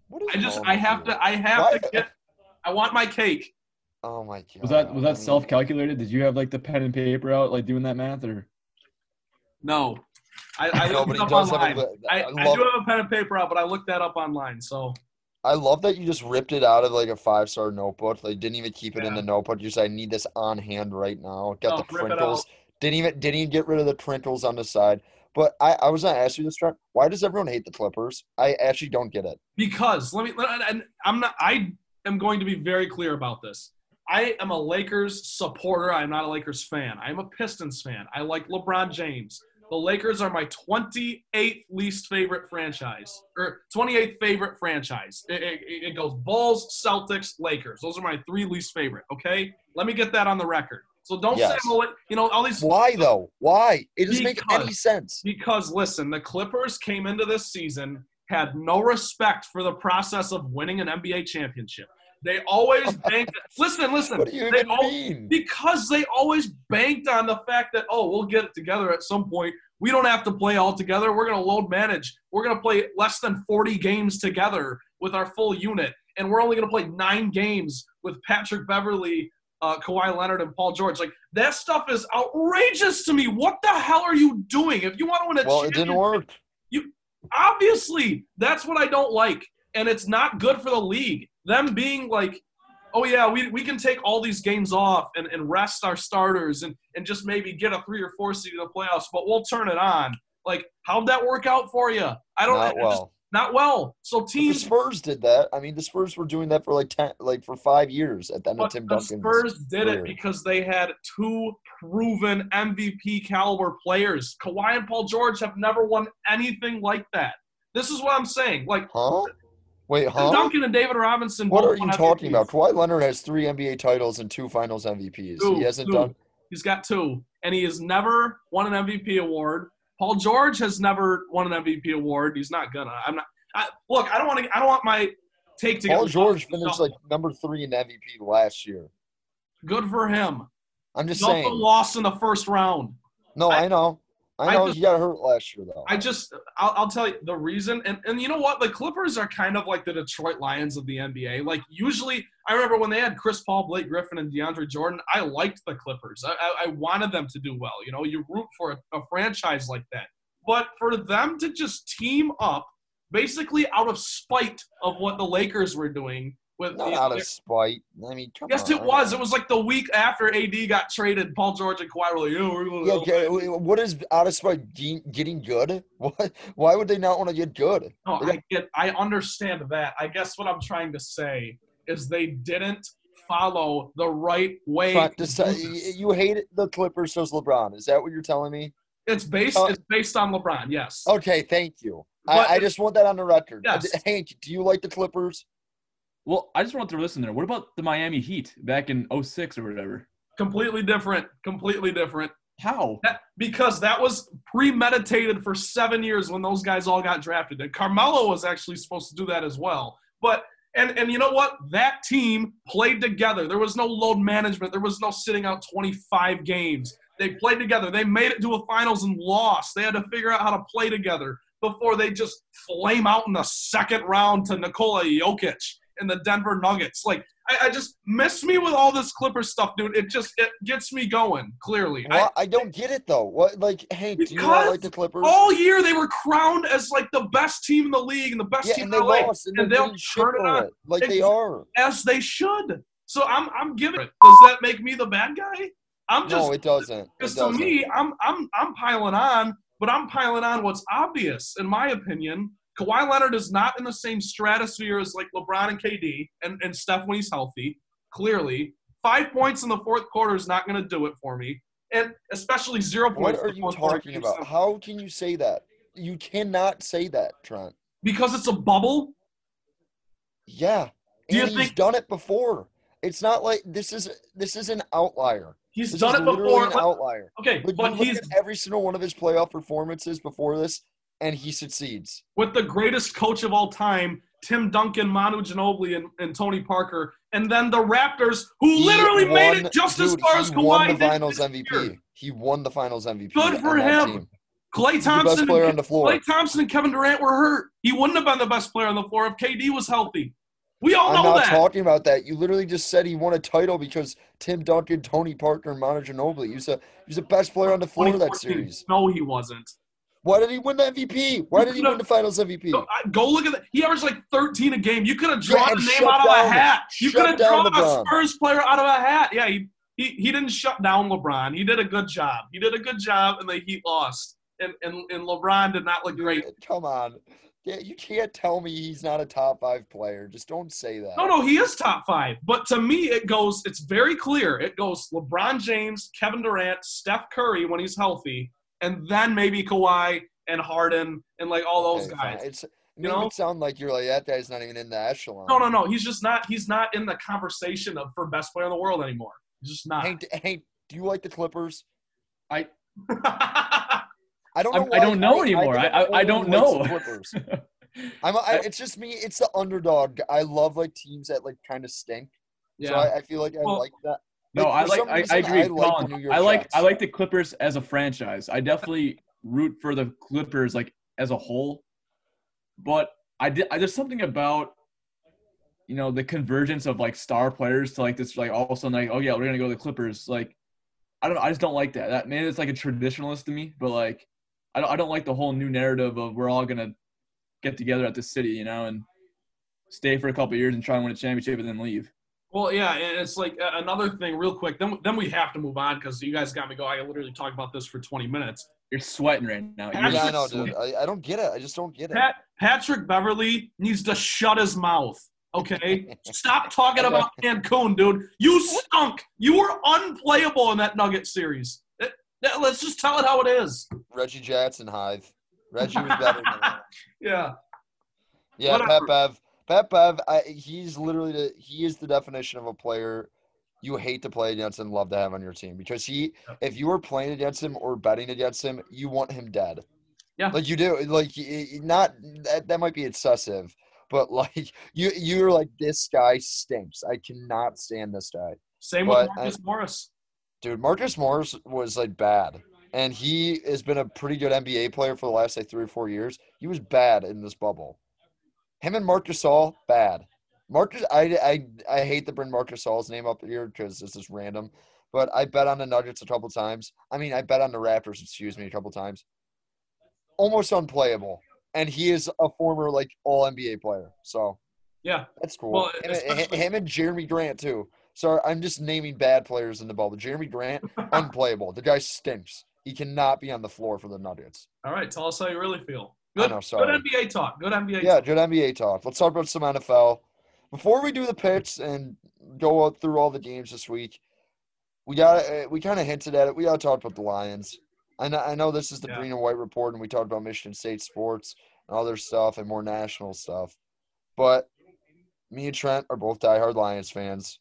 What is I just, wrong I have you? to, I have Why- to get, I want my cake. Oh my god. Was that was that self calculated? Did you have like the pen and paper out, like doing that math, or No. I, I No, looked but it up does have a online. I, I I do have a pen and paper out, but I looked that up online. So I love that you just ripped it out of like a five star notebook. Like didn't even keep it in the notebook. You said I need this on hand right now. Got No, the crinkles. Didn't even didn't even get rid of the crinkles on the side. But I, I was gonna ask you this, Trent. Why does everyone hate the Clippers? I actually don't get it. because let me let- and I'm not I am going to be very clear about this. I am a Lakers supporter. I'm not a Lakers fan. I'm a Pistons fan. I like LeBron James. The Lakers are my 28th least favorite franchise, or 28th favorite franchise. It, it, it goes Bulls, Celtics, Lakers. Those are my three least favorite. Okay, let me get that on the record. So don't Yes. say oh, I'm you know all these Why though? Why? It doesn't make any sense. because listen, the Clippers came into this season had no respect for the process of winning an NBA championship. They always banked. listen, listen. What do you they even al- mean? because they always banked on the fact that oh, we'll get it together at some point. We don't have to play all together. We're going to load manage. We're going to play less than 40 games together with our full unit, and we're only going to play nine games with Patrick Beverley, uh, Kawhi Leonard, and Paul George. Like that stuff is outrageous to me. What the hell are you doing? If you want to win a Well, it didn't work. obviously that's what I don't like, and it's not good for the league. Them being like, oh yeah, we, we can take all these games off and, and rest our starters and, and just maybe get a three or four seed in the playoffs, but we'll turn it on. Like, how'd that work out for you? I don't Not just- well. not well. So but the Spurs did that. I mean, the Spurs were doing that for like ten, like for five years at the end of Tim the Duncan's. Spurs did it because they had two proven MVP caliber players. Kawhi and Paul George have never won anything like that. This is what I'm saying. Like Huh? Wait, huh? Duncan and David Robinson. What are you talking MVPs. about? Kawhi Leonard has three NBA titles and two Finals MVPs. Two, he hasn't two. done. He's got two, and he has never won an MVP award. Paul George has never won an MVP award. He's not gonna. I'm not. I, look, I don't want to. I don't want my take to Paul get George lost in the finished like number three in MVP last year. good for him. I'm just He saying. lost in the first round. No, I- I know. I I know just- he got hurt last year though. I just, I'll, I'll tell you the reason, and, and you know what? The Clippers are kind of like the Detroit Lions of the NBA. Like usually, I remember when they had Chris Paul, Blake Griffin, and DeAndre Jordan. I liked the Clippers. I, I, I wanted them to do well. You know, you root for a, a franchise like that. But for them to just team up, basically out of spite of what the Lakers were doing with Not out of spite. I mean, Yes, on. it was. It was like the week after AD got traded. Paul George and Kawhi were like, "Yo, we're gonna Yeah, okay. What is out of spite? Getting good? What? Why would they not want to get good? No, I get. I understand that. I guess what I'm trying to say is they didn't follow the right way. But to just, do uh, you hate the Clippers, so's LeBron. Is that what you're telling me? It's based. uh, it's based on LeBron. Yes. Okay, thank you. I, I just want that on the record. Yes. Hank, do you like the Clippers? Well, I just want to listen there. What about the Miami Heat back in 06 or whatever? Completely different. Completely different. How? That, because that was premeditated for seven years when those guys all got drafted. And Carmelo was actually supposed to do that as well. But and and you know what? That team played together. There was no load management. There was no sitting out 25 games. They played together. They made it to a finals and lost. They had to figure out how to play together before they just flame out in the second round to Nikola Jokic and the Denver Nuggets. Like I, I just miss me with all this Clipper stuff, dude. It just it gets me going. Clearly, I- Well, I, don't get it though. What, like, Hank, do you not like the Clippers? all year they were crowned as like the best team in the league and the best yeah, team and in they LA, lost, and, and they'll turn it on it, like they are. as they should. So I'm I'm giving it. Does that make me the bad guy? I'm just No, it doesn't. Because to me, I'm I'm I'm piling on, but I'm piling on what's obvious, in my opinion. Kawhi Leonard is not in the same stratosphere as like LeBron and KD and, and Steph when he's healthy. Clearly, five points in the fourth quarter is not going to do it for me, and especially zero points. What are you talking about? them. How can you say that? You cannot say that, Trent. Because it's a bubble. Yeah, Do and he's think- done it before. It's not like this is this is an outlier. He's This done it before. an outlier. Okay, but look he's at every single one of his playoff performances before this, and he succeeds. with the greatest coach of all time, Tim Duncan, Manu Ginobili, and, and Tony Parker, and then the Raptors, who He literally made it just as dude, far he as won the Finals MVP. year. He won the Finals MVP. Good for him. team. Klay Thompson, best player and, on the floor. Klay Thompson and Kevin Durant were hurt. He wouldn't have been the best player on the floor if KD was healthy. We all I'm know not that. talking about that. You literally just said he won a title because Tim Duncan, Tony Parker, and Manu Ginobili. He was, a, he was the best player on the floor of that series. No, he wasn't. Why did he win the MVP? Why did he win the Finals MVP? Go, go look at that. He averaged like 13 a game. You could have drawn Yeah, a name out of a hat. You could have down drawn a Spurs player out of a hat. Yeah, he, he he didn't shut down LeBron. He did a good job. He did a good job, and the Heat lost. And and, and LeBron did not look great. Come on. Yeah, you can't tell me he's not a top five player. Just don't say that. No, no, he is top five. But to me, it goes. It's very clear. It goes LeBron James, Kevin Durant, Steph Curry when he's healthy, and then maybe Kawhi and Harden and like all those Okay, guys. fine. It's it You made know? it sound like you're like that guy's not even in the echelon. No, no, no. He's just not. He's not in the conversation of for best player in the world anymore. He's just not. Hank, Hank, do you like the Clippers? I I don't I- know. I don't why- know anymore. I- I- I don't know. Clippers. I'm. I, it's just me. It's the underdog. I love like teams that like kind of stink. yeah. So I, I feel like I Well, like that. No, I like. I, reason, I agree. I like the Colin. New York I like. Jets. I like the Clippers as a franchise. I definitely root for the Clippers like as a whole, but I did. I, there's something about you know the convergence of like star players to like this like all of a sudden like oh yeah we're gonna go to the Clippers like I don't I just don't like that that man it's like a traditionalist to me but like I don't I don't like the whole new narrative of we're all gonna get together at the city you know and stay for a couple years and try and win a championship and then leave. Well, yeah, and it's like uh, another thing, real quick. Then, then we have to move on because you guys got me going. I literally talked about this for 20 minutes. You're sweating right now. You're Patrick- Yeah, I know, dude. I, I don't get it. I just don't get it. Pat, Patrick Beverley needs to shut his mouth. Okay, stop talking about Cancun, dude. You stunk. You were unplayable in that Nugget series. It- that- let's just tell it how it is. Reggie Jackson, Hive. Reggie was better than that. Yeah. Yeah, Pat Whatever. Bev. Pat Bev, I, he's literally the he is the definition of a player you hate to play against and love to have on your team because he, if you were playing against him or betting against him, you want him dead. Yeah. like you do. Like not that that might be excessive, but like you you're like this guy stinks. I cannot stand this guy. Same But with I- Marcus Morris. Dude, Marcus Morris was like bad. And he has been a pretty good NBA player for the last like three or four years. He was bad in this bubble. Him and Marcus Gasol, bad. Marcus, I, I, I hate to bring Marcus Gasol's name up here because this is random, but I bet on the Nuggets a couple times. I mean, I bet on the Raptors, excuse me, a couple times. Almost unplayable, and he is a former like All NBA player, so Yeah. that's cool. Well, him, him and Jerami Grant too. Sorry, I'm just naming bad players in the bubble. Jerami Grant, unplayable. The guy stinks. He cannot be on the floor for the Nuggets. All right, tell us how you really feel. Good, know, good. NBA talk. Good NBA Yeah, talk. good NBA talk. Let's talk about some NFL. Before we do the picks and go through all the games this week, we got uh, we kind of hinted at it. We got to talk about the Lions. I know I know this is the Yeah. green and white report, and we talked about Michigan State sports and other stuff and more national stuff. But me and Trent are both diehard Lions fans.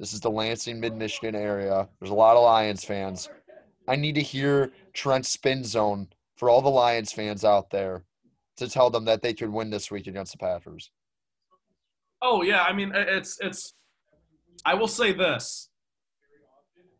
This is the Lansing, Mid Michigan area. There's a lot of Lions fans. I need to hear Trent's spin zone for all the Lions fans out there to tell them that they could win this week against the Packers. Oh yeah, I mean it's it's. I will say this: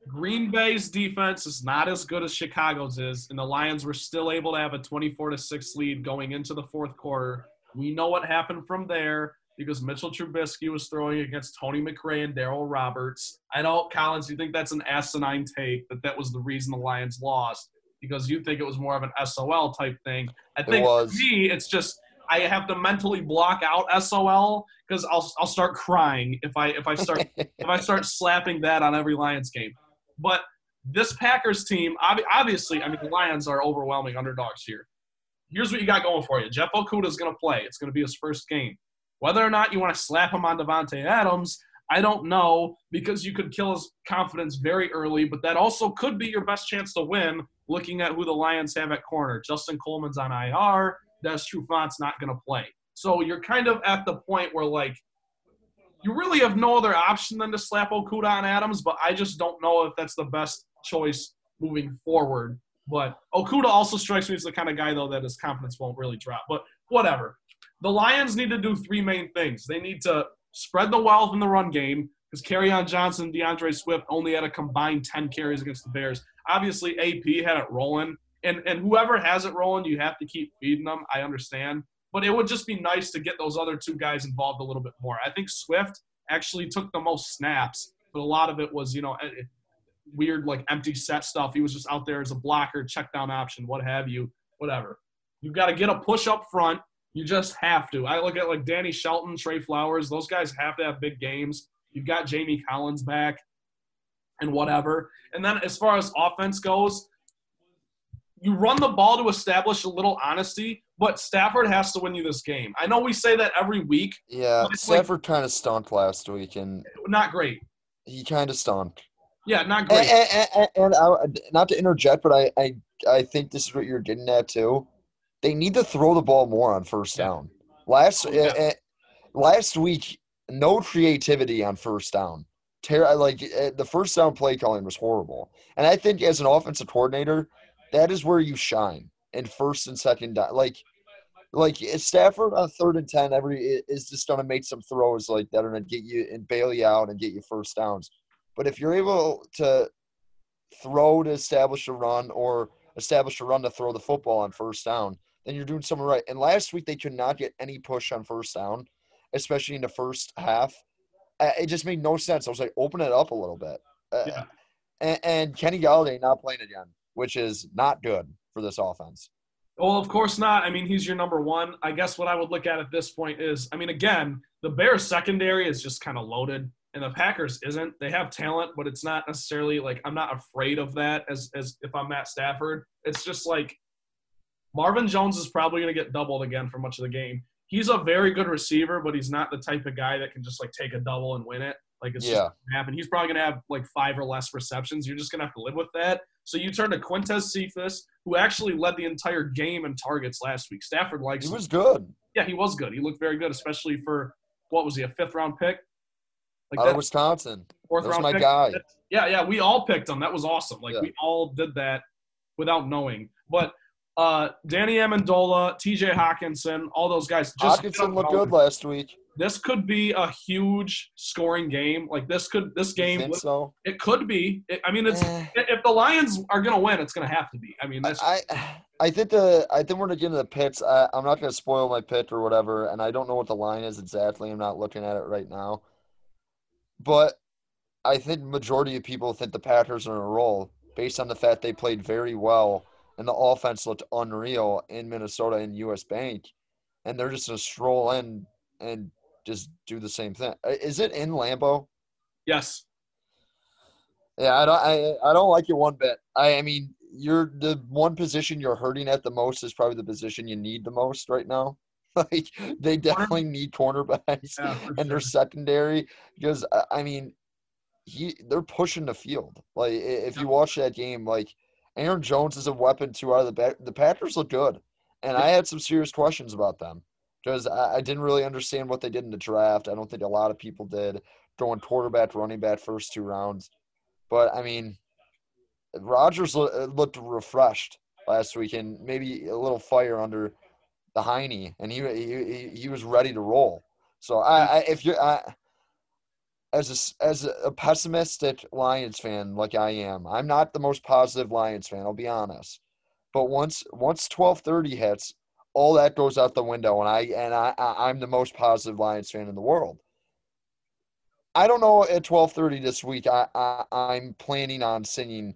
Green Bay's defense is not as good as Chicago's is, and the Lions were still able to have a 24 to six lead going into the fourth quarter. We know what happened from there because Mitchell Trubisky was throwing against Tony McRae and Darryl Roberts. I know, Collins, you think that's an asinine take that that was the reason the Lions lost because you think it was more of an SOL type thing. I think for me, it's just I have to mentally block out SOL because I'll I'll start crying if I if I start if I start slapping that on every Lions game. But this Packers team, ob- obviously, I mean the Lions are overwhelming underdogs here. Here's what you got going for you: Jeff Okudah is going to play. It's going to be his first game. Whether or not you want to slap him on Davante Adams, I don't know because you could kill his confidence very early. But that also could be your best chance to win. Looking at who the Lions have at corner, Justin Coleman's on IR. Des Trufant's not going to play. So you're kind of at the point where like you really have no other option than to slap Okudah on Adams, but I just don't know if that's the best choice moving forward. But Okudah also strikes me as the kind of guy though that his confidence won't really drop. But whatever. The Lions need to do three main things. They need to spread the wealth in the run game because on Johnson, D'Andre Swift only had a combined 10 carries against the Bears. Obviously, AP had it rolling, and and whoever has it rolling, you have to keep feeding them. I understand, but it would just be nice to get those other two guys involved a little bit more. I think Swift actually took the most snaps, but a lot of it was you know eh, weird like empty set stuff. He was just out there as a blocker, check down option, what have you, whatever. You've got to get a push up front. You just have to. I look at like Danny Shelton, Trey Flowers. Those guys have to have big games. You've got Jamie Collins back and whatever. And then as far as offense goes, you run the ball to establish a little honesty, but Stafford has to win you this game. I know we say that every week. Yeah, it's like- Stafford kind of stunk last week, and Not great. he kind of stunk. Yeah, not And, great. and, and, and I, not to interject, but I, I I think this is what you're getting at too. They need to throw the ball more on first down. Last Yeah. uh, uh, last week, no creativity on first down. Ter- like uh, the first down play calling was horrible. And I think as an offensive coordinator, that is where you shine in first and second down. Like like Stafford on third and ten every is just gonna make some throws like that are gonna get you and bail you out and get you first downs. But if you're able to throw to establish a run or establish a run to throw the football on first down, then you're doing something right. And last week they could not get any push on first down, especially in the first half. It just made no sense. I was like, open it up a little bit. Uh, Yeah. and, and Kenny Golladay not playing again, which is not good for this offense. Well, of course not. I mean, he's your number one. I guess what I would look at at this point is, I mean, again, the Bears secondary is just kind of loaded, and the Packers isn't. They have talent, but it's not necessarily like I'm not afraid of that as as if I'm Matt Stafford. It's just like Marvin Jones is probably going to get doubled again for much of the game. He's a very good receiver, but he's not the type of guy that can just like take a double and win it. Like it's Yeah. just gonna happen. He's probably gonna have like five or less receptions. You're just gonna have to live with that. So you turn to Quintez Cephus, who actually led the entire game in targets last week. Stafford likes him. He him. was good Yeah, he was good. He looked very good, especially for what was he a fifth round pick? Like out that of Wisconsin. fourth That was round my pick. guy. Yeah, yeah, we all picked him. That was awesome. Like Yeah. we all did that without knowing. But uh Danny Amendola, TJ Hockenson, all those guys just Hockenson looked good last week. This could be a huge scoring game. Like this could this game think so? it could be. It, I mean it's Eh. if the Lions are going to win, it's going to have to be. I mean, that's I I think the I think we're gonna get into the pits. I, I'm not gonna spoil my pit or whatever, and I don't know what the line is exactly. I'm not looking at it right now, but I think majority of people think the Packers are in a roll based on the fact they played very well and the offense looked unreal in Minnesota and U.S. Bank, and they're just gonna stroll in and just do the same thing. Is it in Lambeau? yes. Yeah, I don't. I, I don't like it one bit. I, I mean, you're the one position you're hurting at the most is probably the position you need the most right now. Like they definitely need cornerbacks Yeah, and their sure. secondary because I mean, he they're pushing the field. Like if you watch that game, like Aaron Jones is a weapon too out of the back. The Packers look good, and I had some serious questions about them because I, I didn't really understand what they did in the draft. I don't think a lot of people did going quarterback, running back first two rounds. But I mean, Rodgers lo- uh, looked refreshed last week and maybe a little fire under the Heine, and he he he, he was ready to roll. So I, I if you're I, as a as a pessimistic Lions fan like I am, I'm not the most positive Lions fan. I'll be honest. But once once twelve thirty hits, all that goes out the window, and I and I, I I'm the most positive Lions fan in the world. I don't know at twelve thirty this week. I, I I'm planning on singing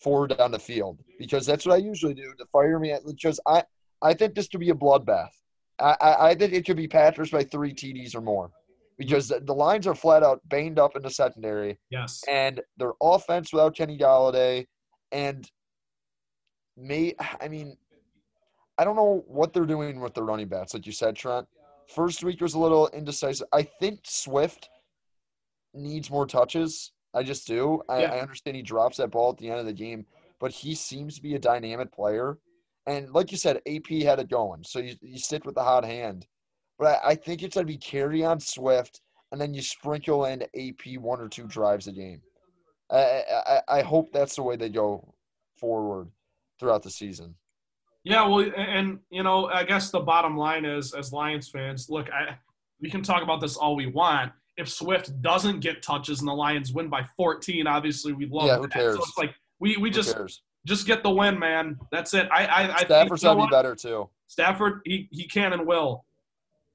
forward down the field because that's what I usually do to fire me at because I I think this could be a bloodbath. I, I, I think it could be Packers by three TDs or more because the, lines are flat out banged up in the secondary Yes. and their offense without Kenny Golladay and may I mean I don't know what they're doing with the running backs, like you said, Trent. First week was a little indecisive. I think Swift needs more touches. I just do. I, Yeah. I understand he drops that ball at the end of the game, but he seems to be a dynamic player. And like you said, AP had it going, so you, you stick with the hot hand. But I, I think it's going to be carry on Swift, and then you sprinkle in AP one or two drives a game. I, I, I hope that's the way they go forward throughout the season. Yeah, well, and- you know, I guess the bottom line is, as Lions fans, look, I we can talk about this all we want. If Swift doesn't get touches and the Lions win by 14, obviously we love Yeah, who that. cares? So it's like we we Who just cares? just get the win, man. That's it. I I, I think, Stafford's you know got to be better too. Stafford, he he can and will.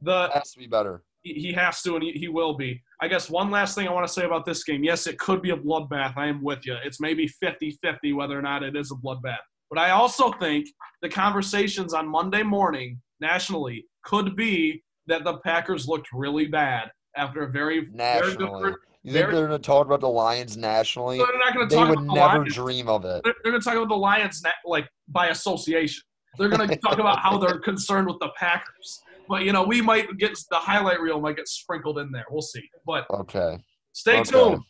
The Has to be better. he he has to and he, he will be. I guess one last thing I want to say about this game. Yes, it could be a bloodbath. I am with you. It's maybe 50-50 whether or not it is a bloodbath. But I also think the conversations on Monday morning nationally could be that the Packers looked really bad after a very very good Nationally. first- You think very- they're going to talk about the Lions nationally? They're not going to They talk would about the never Lions. dream of it. They're, they're going to talk about the Lions na- like by association. They're going to talk about how they're concerned with the Packers. But you know, we might get the highlight reel might get sprinkled in there. We'll see. But Okay. stay Okay. tuned.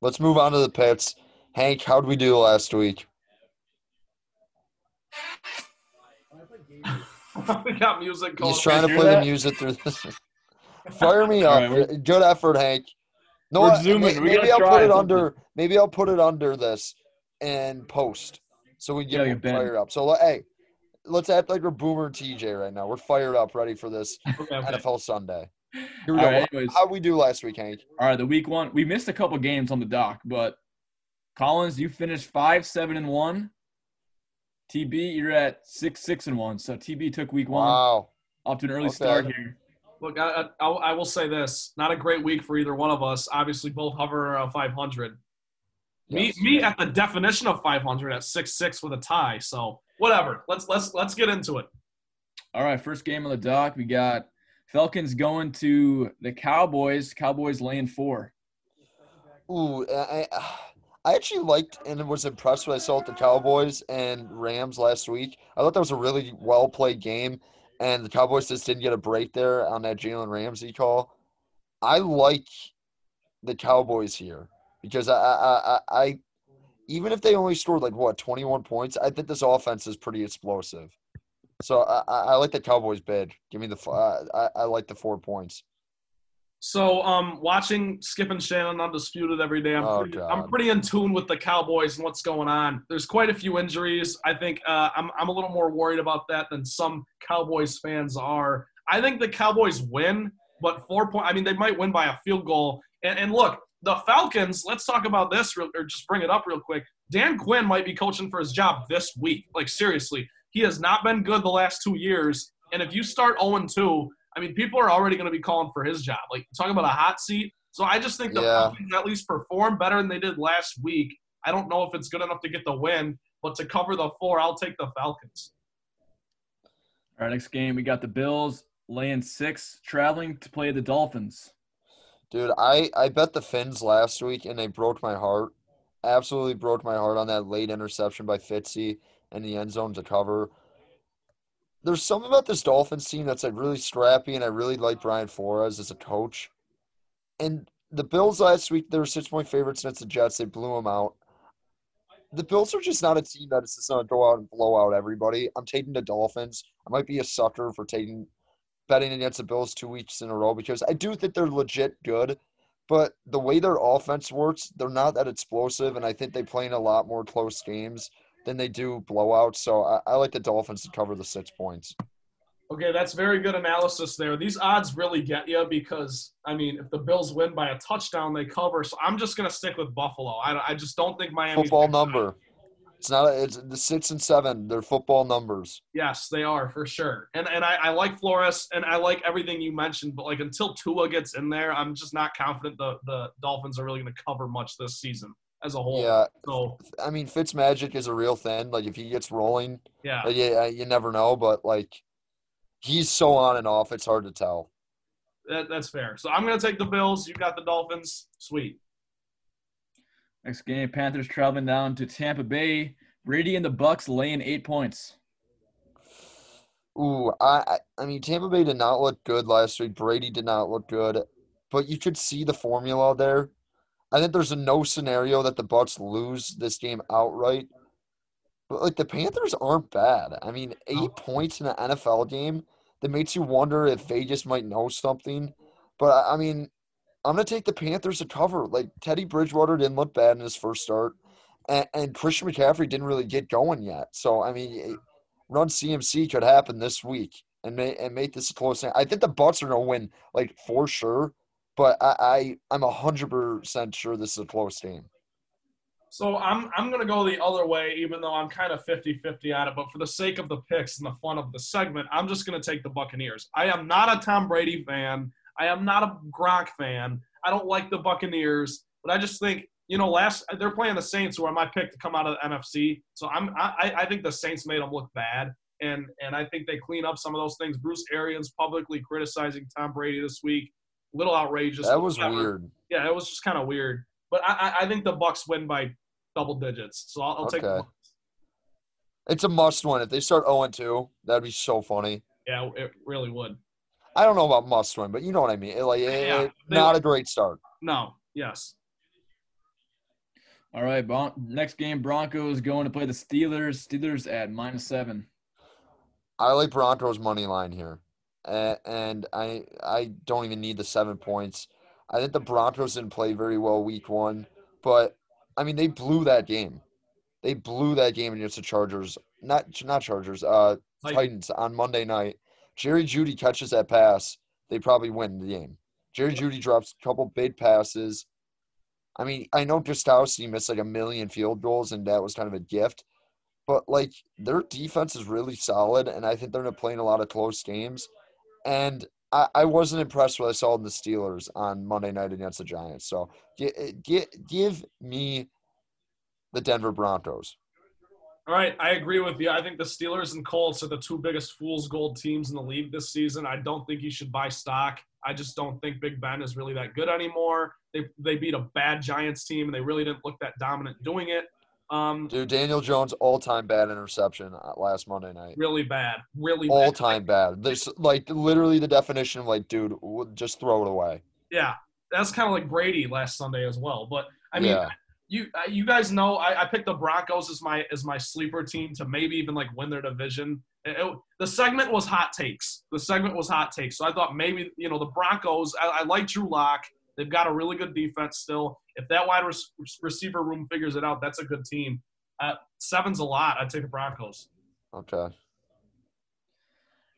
Let's move on to the pits. Hank, how'd we do last week? we got music going. He's trying to hear play the music through this. Fire me up. right, Good effort, Hank. No, We're I- zooming. may- We maybe I'll put it under. Maybe I'll put it under this and post, so we Yeah, get you more fired up. So hey, let's act like we're Boomer TJ right now. We're fired up, ready for this Okay, okay. NFL Sunday. Here we All go. right, anyways. How'd we do last week, Hank? All right, the week one. We missed a couple games on the dock, but Collins, you finished five, seven, and one. TB, you're at six, six, and one. So TB took week one Wow. off to an early Okay. start here. Look, I, I, I will say this: not a great week for either one of us. Obviously, both hover around 500. Yes. Me, me at the definition of 500 at six six with a tie. So whatever. Let's let's let's get into it. All right, first game on the dock. We got Falcons going to the Cowboys. Cowboys laying four. Ooh, I, I- I actually liked and was impressed when I saw with the Cowboys and Rams last week. I thought that was a really well played game, and the Cowboys just didn't get a break there on that Jalen Ramsey call. I like the Cowboys here because I, I, I, I even if they only scored like what twenty one points, I think this offense is pretty explosive. So I, I, I like the Cowboys bid. Give me the uh, I, I like the four points. So, um, watching Skip and Shannon undisputed every day, I'm Oh, pretty, I'm pretty in tune with the Cowboys and what's going on. There's quite a few injuries. I think uh, I'm I'm a little more worried about that than some Cowboys fans are. I think the Cowboys win, but four point. I mean, they might win by a field goal. And, and look, the Falcons. Let's talk about this, real, or just bring it up real quick. Dan Quinn might be coaching for his job this week. Like seriously, he has not been good the last two years. And if you start 0 2, I mean, people are already going to be calling for his job. Like, talking about a hot seat. So I just think the Yeah. Falcons at least perform better than they did last week. I don't know if it's good enough to get the win, but to cover the four, I'll take the Falcons. All right, next game we got the Bills laying six, traveling to play the Dolphins. Dude, I, I bet the Finns last week and they broke my heart. Absolutely broke my heart on that late interception by Fitzy in the end zone to cover. There's something about this Dolphins team that's like really scrappy, and I really like Brian Flores as a coach. And the Bills last week, they were six point favorites against the Jets. They blew them out. The Bills are just not a team that is just going to go out and blow out everybody. I'm taking the Dolphins. I might be a sucker for taking betting against the Bills two weeks in a row because I do think they're legit good, but the way their offense works, they're not that explosive, and I think they play in a lot more close games than they do blowouts. So I, I like the Dolphins to cover the six points. Okay, that's very good analysis there. These odds really get you because, I mean, if the Bills win by a touchdown, they cover. So I'm just going to stick with Buffalo. I, I just don't think Miami. Football number. It's not. A, it's the six and seven. They're football numbers. Yes, they are for sure. And and I, I like Flores and I like everything you mentioned, but like until Tua gets in there, I'm just not confident the the Dolphins are really going to cover much this season as a whole. Yeah, So I mean Fitz magic is a real thing. Like if he gets rolling, yeah, uh, yeah, you never know. But like he's so on and off, it's hard to tell. that, that's fair. So I'm going to take the Bills. You got the Dolphins. Sweet. Next game, Panthers traveling down to Tampa Bay. Brady and the Bucks laying eight points. Ooh, I, I mean Tampa Bay did not look good last week. Brady did not look good, but you could see the formula there. I think there's a no scenario that the Bucks lose this game outright. But like the Panthers aren't bad. I mean, eight points in an NFL game that makes you wonder if Vegas might know something. But I mean, I'm gonna take the Panthers to cover. Like Teddy Bridgewater didn't look bad in his first start, and, and Christian McCaffrey didn't really get going yet. So I mean, run CMC could happen this week and make and make this a close. I think the Bucks are gonna win like for sure, but I, I I'm hundred percent sure this is a close game. So I'm I'm going to go the other way, even though I'm kind of 50-50 on it. But for the sake of the picks and the fun of the segment, I'm just going to take the Buccaneers. I am not a Tom Brady fan. I am not a Gronk fan. I don't like the Buccaneers, but I just think you know last they're playing the Saints, who are my pick to come out of the NFC. So I'm I, I think the Saints made them look bad, and and I think they clean up some of those things. Bruce Arians publicly criticizing Tom Brady this week, little outrageous. That was whatever. weird. Yeah, it was just kind of weird. But I, I think the Bucks win by double digits. So I'll, I'll take. The Okay. Bucks. It's a must win. If they start 0 2, that'd be so funny. Yeah, it really would. I don't know about must win, but you know what I mean. It, like, it, Yeah, it- they- not a great start. No. Yes. All right, Bron- next game Broncos going to play the Steelers. Steelers at minus seven. I like Broncos money line here, A- and I I don't even need the seven points. I think the Broncos didn't play very well week one, but I mean they blew that game. They blew that game against the Chargers. Not not Chargers. Uh, Titans on Monday night. Jerry Jeudy catches that pass. They probably win the game. Jerry Jeudy drops a couple big passes. I mean, I know Gostkowski missed like a million field goals, and that was kind of a gift. But like their defense is really solid, and I think they're going to play in a lot of close games. And I, I wasn't impressed with what I saw in the Steelers on Monday night against the Giants. So get, get, give me the Denver Broncos. All right, I agree with you. I think the Steelers and Colts are the two biggest fool's gold teams in the league this season. I don't think you should buy stock. I just don't think Big Ben is really that good anymore. They they beat a bad Giants team and they really didn't look that dominant doing it. Um, Dude, Daniel Jones all time bad interception uh, last Monday night. really bad, really All bad. time bad. This like literally the definition of like, dude, just throw it away. Yeah, that's kind of like Brady last Sunday as well. But I mean, Yeah. You uh, you guys know I, I picked the Broncos as my as my sleeper team to maybe even like win their division. It- it- the segment was hot takes. The segment was hot takes. So I thought maybe you know the Broncos. I, I like Drew Lock. They've got a really good defense still. If that wide rec- receiver room figures it out, that's a good team. Uh, seven's a lot. I'd take the Broncos. Okay.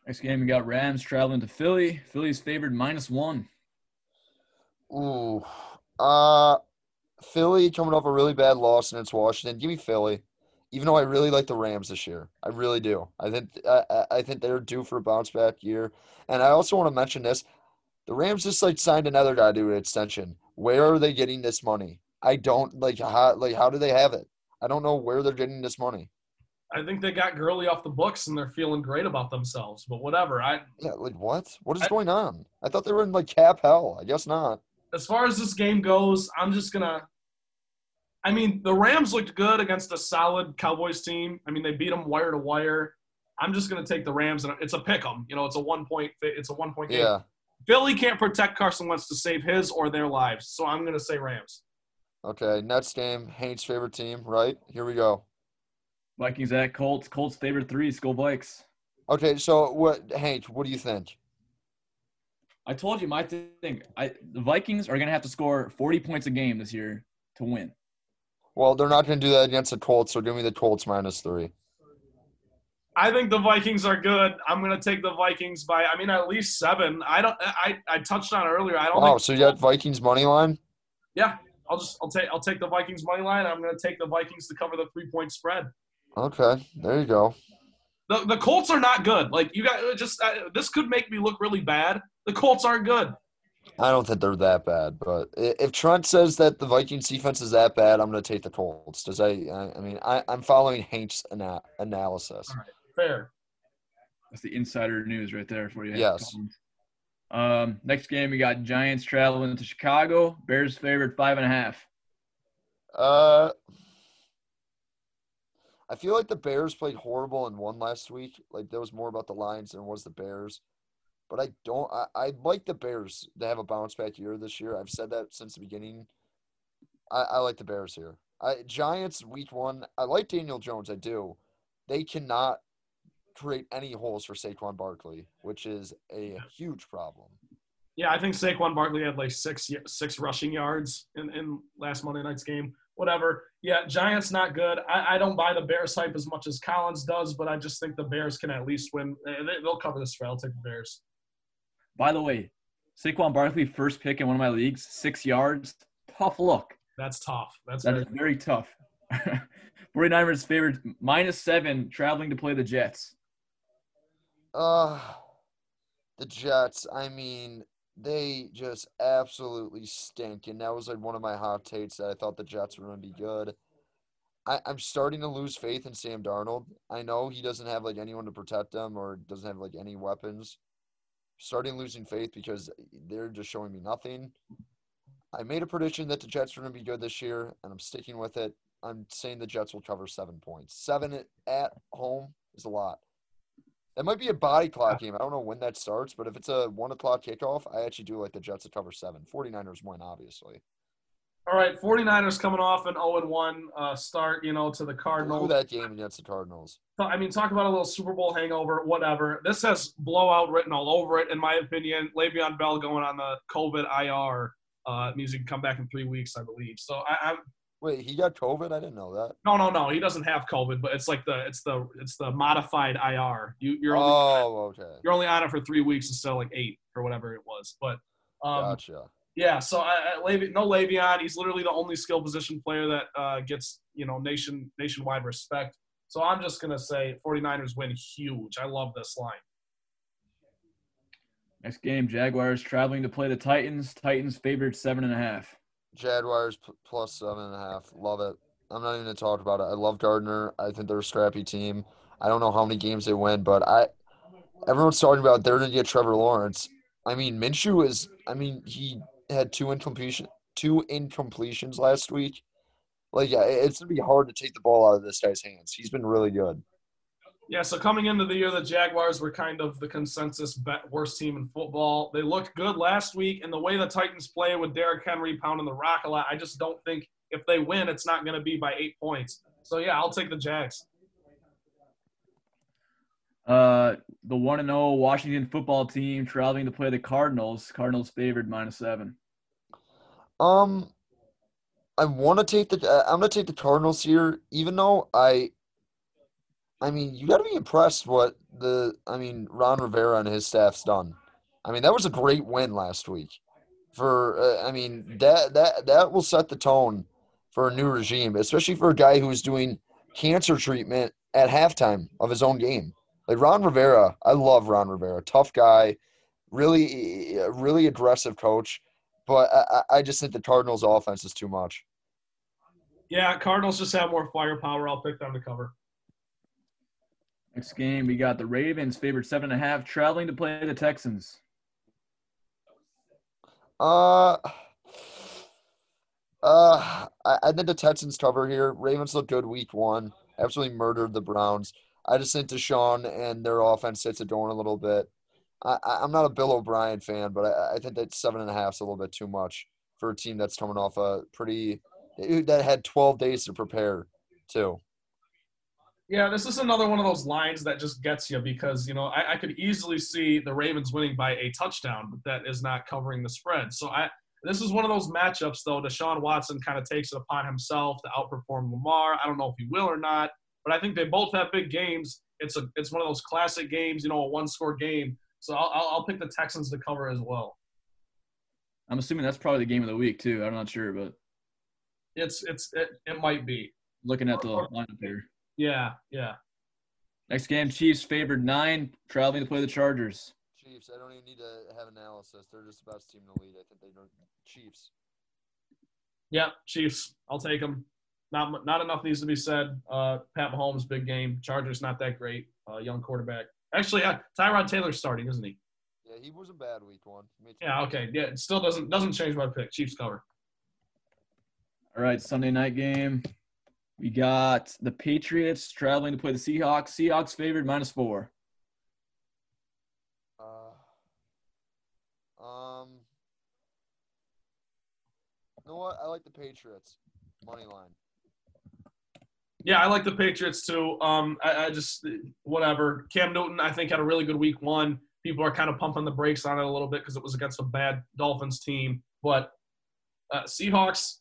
Next game we got Rams traveling to Philly. Philly's favored minus one. Ooh. Uh Philly coming off a really bad loss against Washington. Give me Philly. Even though I really like the Rams this year. I really do. I think I, I- I think they're due for a bounce back year. And I also want to mention this. The Rams just like signed another guy to an extension. Where are they getting this money? I don't like how like how do they have it? I don't know where they're getting this money. I think they got Gurley off the books and they're feeling great about themselves. But whatever. I Yeah, like what? What is I- going on? I thought they were in like cap hell. I guess not. as far as this game goes, I'm just gonna. I mean, the Rams looked good against a solid Cowboys team. I mean, they beat them wire to wire. I'm just gonna take the Rams, and it's a pick 'em. You know, it's a one point. It's a one point game. Yeah. Philly can't protect Carson Wentz to save his or their lives, so I'm gonna say Rams. Okay. Next game, Hank's favorite team, right? Here we go. Vikings at Colts. Colts favorite three. Skull Vikes. Okay, so what, Hank? What do you think? I told you my thing. I the Vikings are gonna have to score 40 points a game this year to win. Well, they're not going to do that against the Colts, so give me the Colts minus three. I think the Vikings are good. I'm gonna take the Vikings by. I mean, at least seven. I don't. I I touched on it earlier. I don't. Wow, so you got Vikings money line? Yeah, I'll just. I'll take. I'll take the Vikings money line. I'm gonna take the Vikings to cover the three point spread. Okay, there you go. The, the Colts are not good. Like you got just uh, this could make me look really bad. The Colts aren't good. I don't think they're that bad, but if Trent says that the Vikings defense is that bad, I'm going to take the Colts. Does I? I I mean, I, I'm following Hank's ana- analysis. Fair. That's the insider news right there for you. Yes. Um, next game we got Giants traveling to Chicago. Bears favored five and a half. Uh, I feel like the Bears played horrible and won last week. Like there was more about the Lions than it was the Bears. But I don't. I, I like the Bears to have a bounce back year this year. I've said that since the beginning. I, I like the Bears here. I, Giants week one. I like Daniel Jones. I do. They cannot create any holes for Saquon Barkley, which is a huge problem. Yeah, I think Saquon Barkley had like six six rushing yards in, in last Monday night's game. Whatever. Yeah, Giants not good. I, I don't buy the Bears hype as much as Collins does, but I just think the Bears can at least win. They, they'll cover this spread. I'll take the Bears. By the way, Saquon Barkley, first pick in one of my leagues, six yards. Tough look. That's tough. That's That very, is very tough. 49ers favored minus seven traveling to play the Jets. Uh the Jets, I mean, they just absolutely stink. And that was like one of my hot takes that I thought the Jets were gonna be good. I, I'm starting to lose faith in Sam Darnold. I know he doesn't have like anyone to protect him or doesn't have like any weapons. Starting losing faith because they're just showing me nothing. I made a prediction that the Jets were going to be good this year, and I'm sticking with it. I'm saying the Jets will cover seven points. Seven at- at home is a lot. That might be a body clock game. I don't know when that starts, but if it's a one o'clock kickoff, I actually do like the Jets to cover seven. 49ers win, obviously. All right, 49ers coming off an 0 1 uh, start, you know, to the Cardinals. that game against the Cardinals. I mean, talk about a little Super Bowl hangover, whatever. This has blowout written all over it, in my opinion. Le'Veon Bell going on the COVID IR uh, means he can come back in three weeks, I believe. So I, I'm Wait, he got COVID? I didn't know that. no, no, no. He doesn't have COVID, but it's like the it's the it's the modified IR. You you're only Oh, okay. you're only on it for three weeks instead of like eight or whatever it was. But um, Gotcha. Yeah, so I, I, Le'Ve- no Le'Veon. He's literally the only skill position player that uh, gets you know nation nationwide respect. So I'm just gonna say 49ers win huge. I love this line. Next game, Jaguars traveling to play the Titans. Titans favored seven and a half. Jaguars p- plus seven and a half. Love it. I'm not even gonna talk about it. I love Gardner. I think they're a scrappy team. I don't know how many games they win, but I everyone's talking about they're gonna get Trevor Lawrence. I mean, Minshew is. I mean, he had two incompletion, two incompletions last week. Like, yeah, it's gonna be hard to take the ball out of this guy's hands. He's been really good. Yeah, so coming into the year, the Jaguars were kind of the consensus worst team in football. They looked good last week, and the way the Titans play with Derrick Henry pounding the rock a lot, I just don't think if they win, it's not going to be by eight points. So yeah, I'll take the Jags. Uh, the one and zero Washington football team traveling to play the Cardinals. Cardinals favored minus seven. Um, I want to take the. uh, I'm gonna take the Cardinals here, even though I. I mean, you got to be impressed what the. I mean, Ron Rivera and his staff's done. I mean, that was a great win last week. For uh, I mean, that that that will set the tone for a new regime, especially for a guy who's doing cancer treatment at halftime of his own game. Like Ron Rivera, I love Ron Rivera. Tough guy, really, really aggressive coach but I, I I just think the Cardinals' offense is too much. Yeah, Cardinals just have more firepower. I'll pick them to cover. Next game, we got the Ravens favored seven and a half traveling to play the Texans. Uh, uh, I, I think the Texans cover here. Ravens look good week one. Absolutely murdered the Browns. I just think Deshaun and their offense sits it going a little bit. I- I'm not a Bill O'Brien fan, but I, I think that seven and a half is a little bit too much for a team that's coming off a pretty that had 12 days to prepare too. Yeah, this is another one of those lines that just gets you because, you know, I, I could easily see the Ravens winning by a touchdown, but that is not covering the spread. So I this is one of those matchups though. Deshaun Watson kind of takes it upon himself to outperform Lamar. I don't know if he will or not, but I think they both have big games. It's a it's one of those classic games, you know, a one score game. So I'll, I'll I'll pick the Texans to cover as well. I'm assuming that's probably the game of the week too. I'm not sure, but It's it's it, it might be. looking at the lineup here. Yeah, yeah. Next game, Chiefs favored nine traveling to play the Chargers. Chiefs. I don't even need to have analysis. They're just the best team in the league. I think they don't. Chiefs. Yeah, Chiefs. I'll take them. Not not enough needs to be said. Uh, Pat Mahomes, big game. Chargers not that great. Uh, young quarterback. Actually, uh, Tyrod Taylor's starting, isn't he? Yeah, he wasn't bad week one. Yeah. Okay. Yeah. It still doesn't doesn't change my pick. Chiefs cover. All right, Sunday night game. We got the Patriots traveling to play the Seahawks. Seahawks favored minus four. Uh, um, you know what? I like the Patriots money line. Yeah, I like the Patriots too. Um, I, I just whatever. Cam Newton, I think had a really good week one. People are kind of pumping the brakes on it a little bit because it was against a bad Dolphins team. But uh, Seahawks,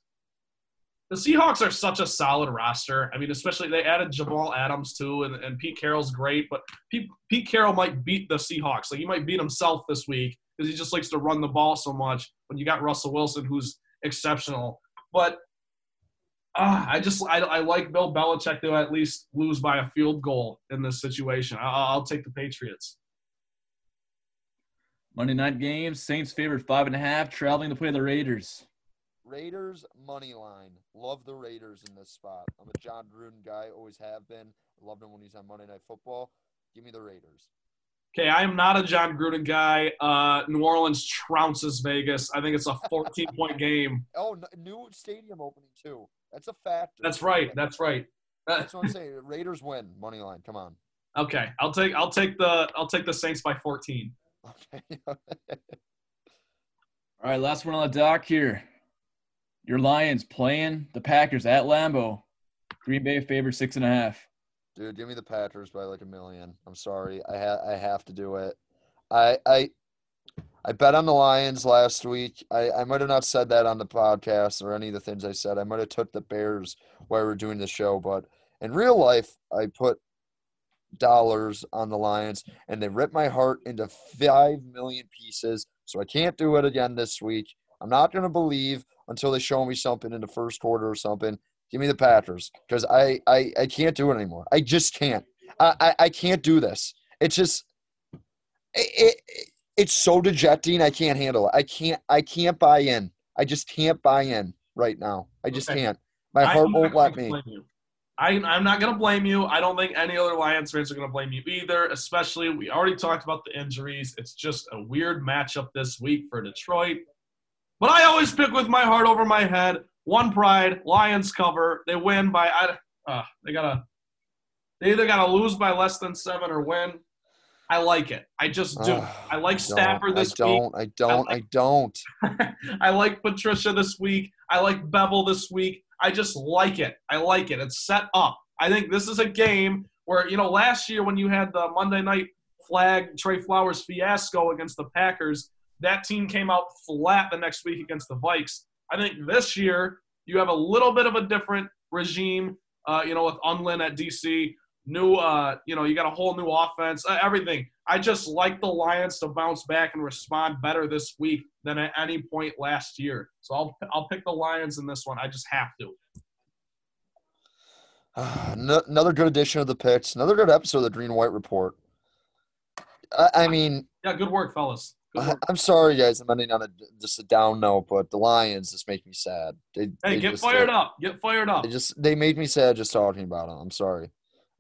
the Seahawks are such a solid roster. I mean, especially they added Jamal Adams too, and, and Pete Carroll's great. But Pete, Pete Carroll might beat the Seahawks. Like he might beat himself this week because he just likes to run the ball so much. When you got Russell Wilson, who's exceptional, but Ah, I just I, I like Bill Belichick to at least lose by a field goal in this situation. I, I'll take the Patriots. Monday night game, Saints favored five and a half traveling to play the Raiders. Raiders money line. Love the Raiders in this spot. I'm a Jon Gruden guy. Always have been. Loved him when he's on Monday Night Football. Give me the Raiders. Okay, I am not a Jon Gruden guy. Uh, New Orleans trounces Vegas. I think it's a 14 point game. Oh, new stadium opening too. That's a fact. That's right. That's right. That's what I'm saying. Raiders win money line. Come on. okay, I'll take I'll take the I'll take the Saints by 14. Okay. All right, last one on the dock here. Your Lions playing the Packers at Lambeau. Green Bay favored six and a half. Dude, give me the Packers by like a million. I'm sorry. I ha- I have to do it. I I I bet on the Lions last week. I, I might have not said that on the podcast or any of the things I said. I might have took the Bears while we were doing the show, but in real life, I put dollars on the Lions and they ripped my heart into five million pieces. So I can't do it again this week. I'm not gonna believe until they show me something in the first quarter or something. Give me the Packers because I, I I can't do it anymore. I just can't. I I, I can't do this. It's just it, it it's so dejecting. I can't handle it. I can't. I can't buy in. I just can't buy in right now. I just Okay. can't. My heart won't let me. you. I, I'm not going to blame you. I don't think any other Lions fans are going to blame you either, especially we already talked about the injuries. It's just a weird matchup this week for Detroit. But I always pick with my heart over my head. One pride, Lions cover. They win by I uh, they got to they either got to lose by less than 7 or win. I like it. I just do. Ugh, I like. Stafford this I week. I don't. I don't. I don't. I like Patricia this week. I like Bevell this week. I just like it. I like it. It's set up. I think this is a game where, you know, last year when you had the Monday night flag Trey Flowers fiasco against the Packers, that team came out flat the next week against the Vikes. I think this year you have a little bit of a different regime, uh, you know, with Undlin at DC. New, uh, you know, you got a whole new offense, uh, everything. I just like the Lions to bounce back and respond better this week than at any point last year. So I'll I'll pick the Lions in this one. I just have to. No- Another good edition of the picks. Another good episode of the Green White Report. I, I mean, Yeah, good work, fellas. Good work. I'm sorry, guys. I'm ending on a just a down note, but the Lions just make me sad. They, Hey, they get just, fired up. Get fired up. They just they made me sad just talking about them. I'm sorry.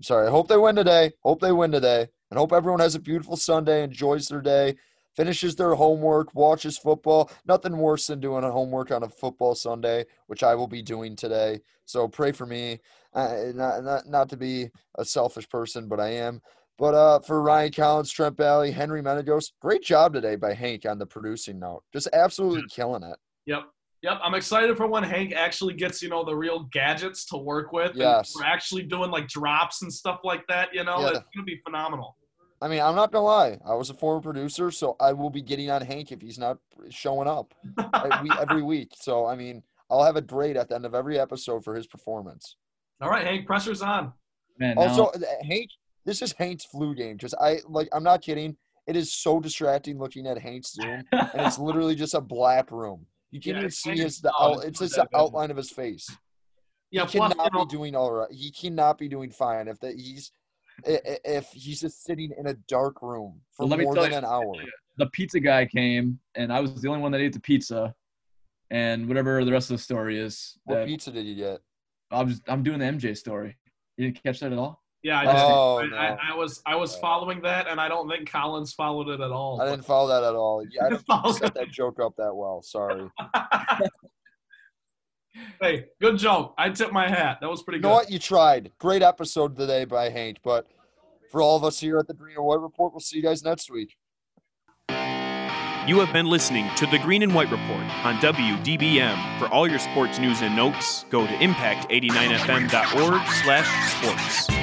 I'm sorry. I hope they win today. Hope they win today, and hope everyone has a beautiful Sunday, enjoys their day, finishes their homework, watches football. Nothing worse than doing a homework on a football Sunday, which I will be doing today. So pray for me. Uh, not, not not to be a selfish person, but I am. But uh, for Ryan Collins, Trent Valley, Henry Menegos, great job today by Hank on the producing note. Just absolutely killing it. Yep. Yep. I'm excited for when Hank actually gets, you know, the real gadgets to work with. and Yes. We're actually doing like drops and stuff like that, you know. Yeah. It's gonna be phenomenal. I mean, I'm not gonna lie. I was a former producer, so I will be getting on Hank if he's not showing up every, every week. So I mean, I'll have a grade at the end of every episode for his performance. All right, Hank, pressure's on. Man, Also, now- th- uh, Hank, this is Hank's flu game because I like. I'm not kidding. It is so distracting looking at Hank's Zoom, and it's literally just a black room. You can't Yeah, even see his the out, It's it's just the outline of his face. Yeah, he plus, cannot you know, be doing all right. He cannot be doing fine if that he's i- i- if he's just sitting in a dark room for Well, let me more tell than you- an hour. the pizza guy came, and I was the only one that ate the pizza, and whatever the rest of the story is. What That pizza did you get? I was I'm doing the MJ story. You didn't catch that at all? Yeah, I, just, Oh, I, no. I, I was I was following that, and I don't think Collins followed it at all. I didn't follow that at all. Yeah, I didn't Follow set that joke up that well. Sorry. hey, good joke. I tip my hat. That was pretty You good. know what? You tried. Great episode today by Hank. But for all of us here at the Green and White Report, we'll see you guys next week. You have been listening to the Green and White Report on WDBM. For all your sports news and notes, go to impact89fm.org/sports.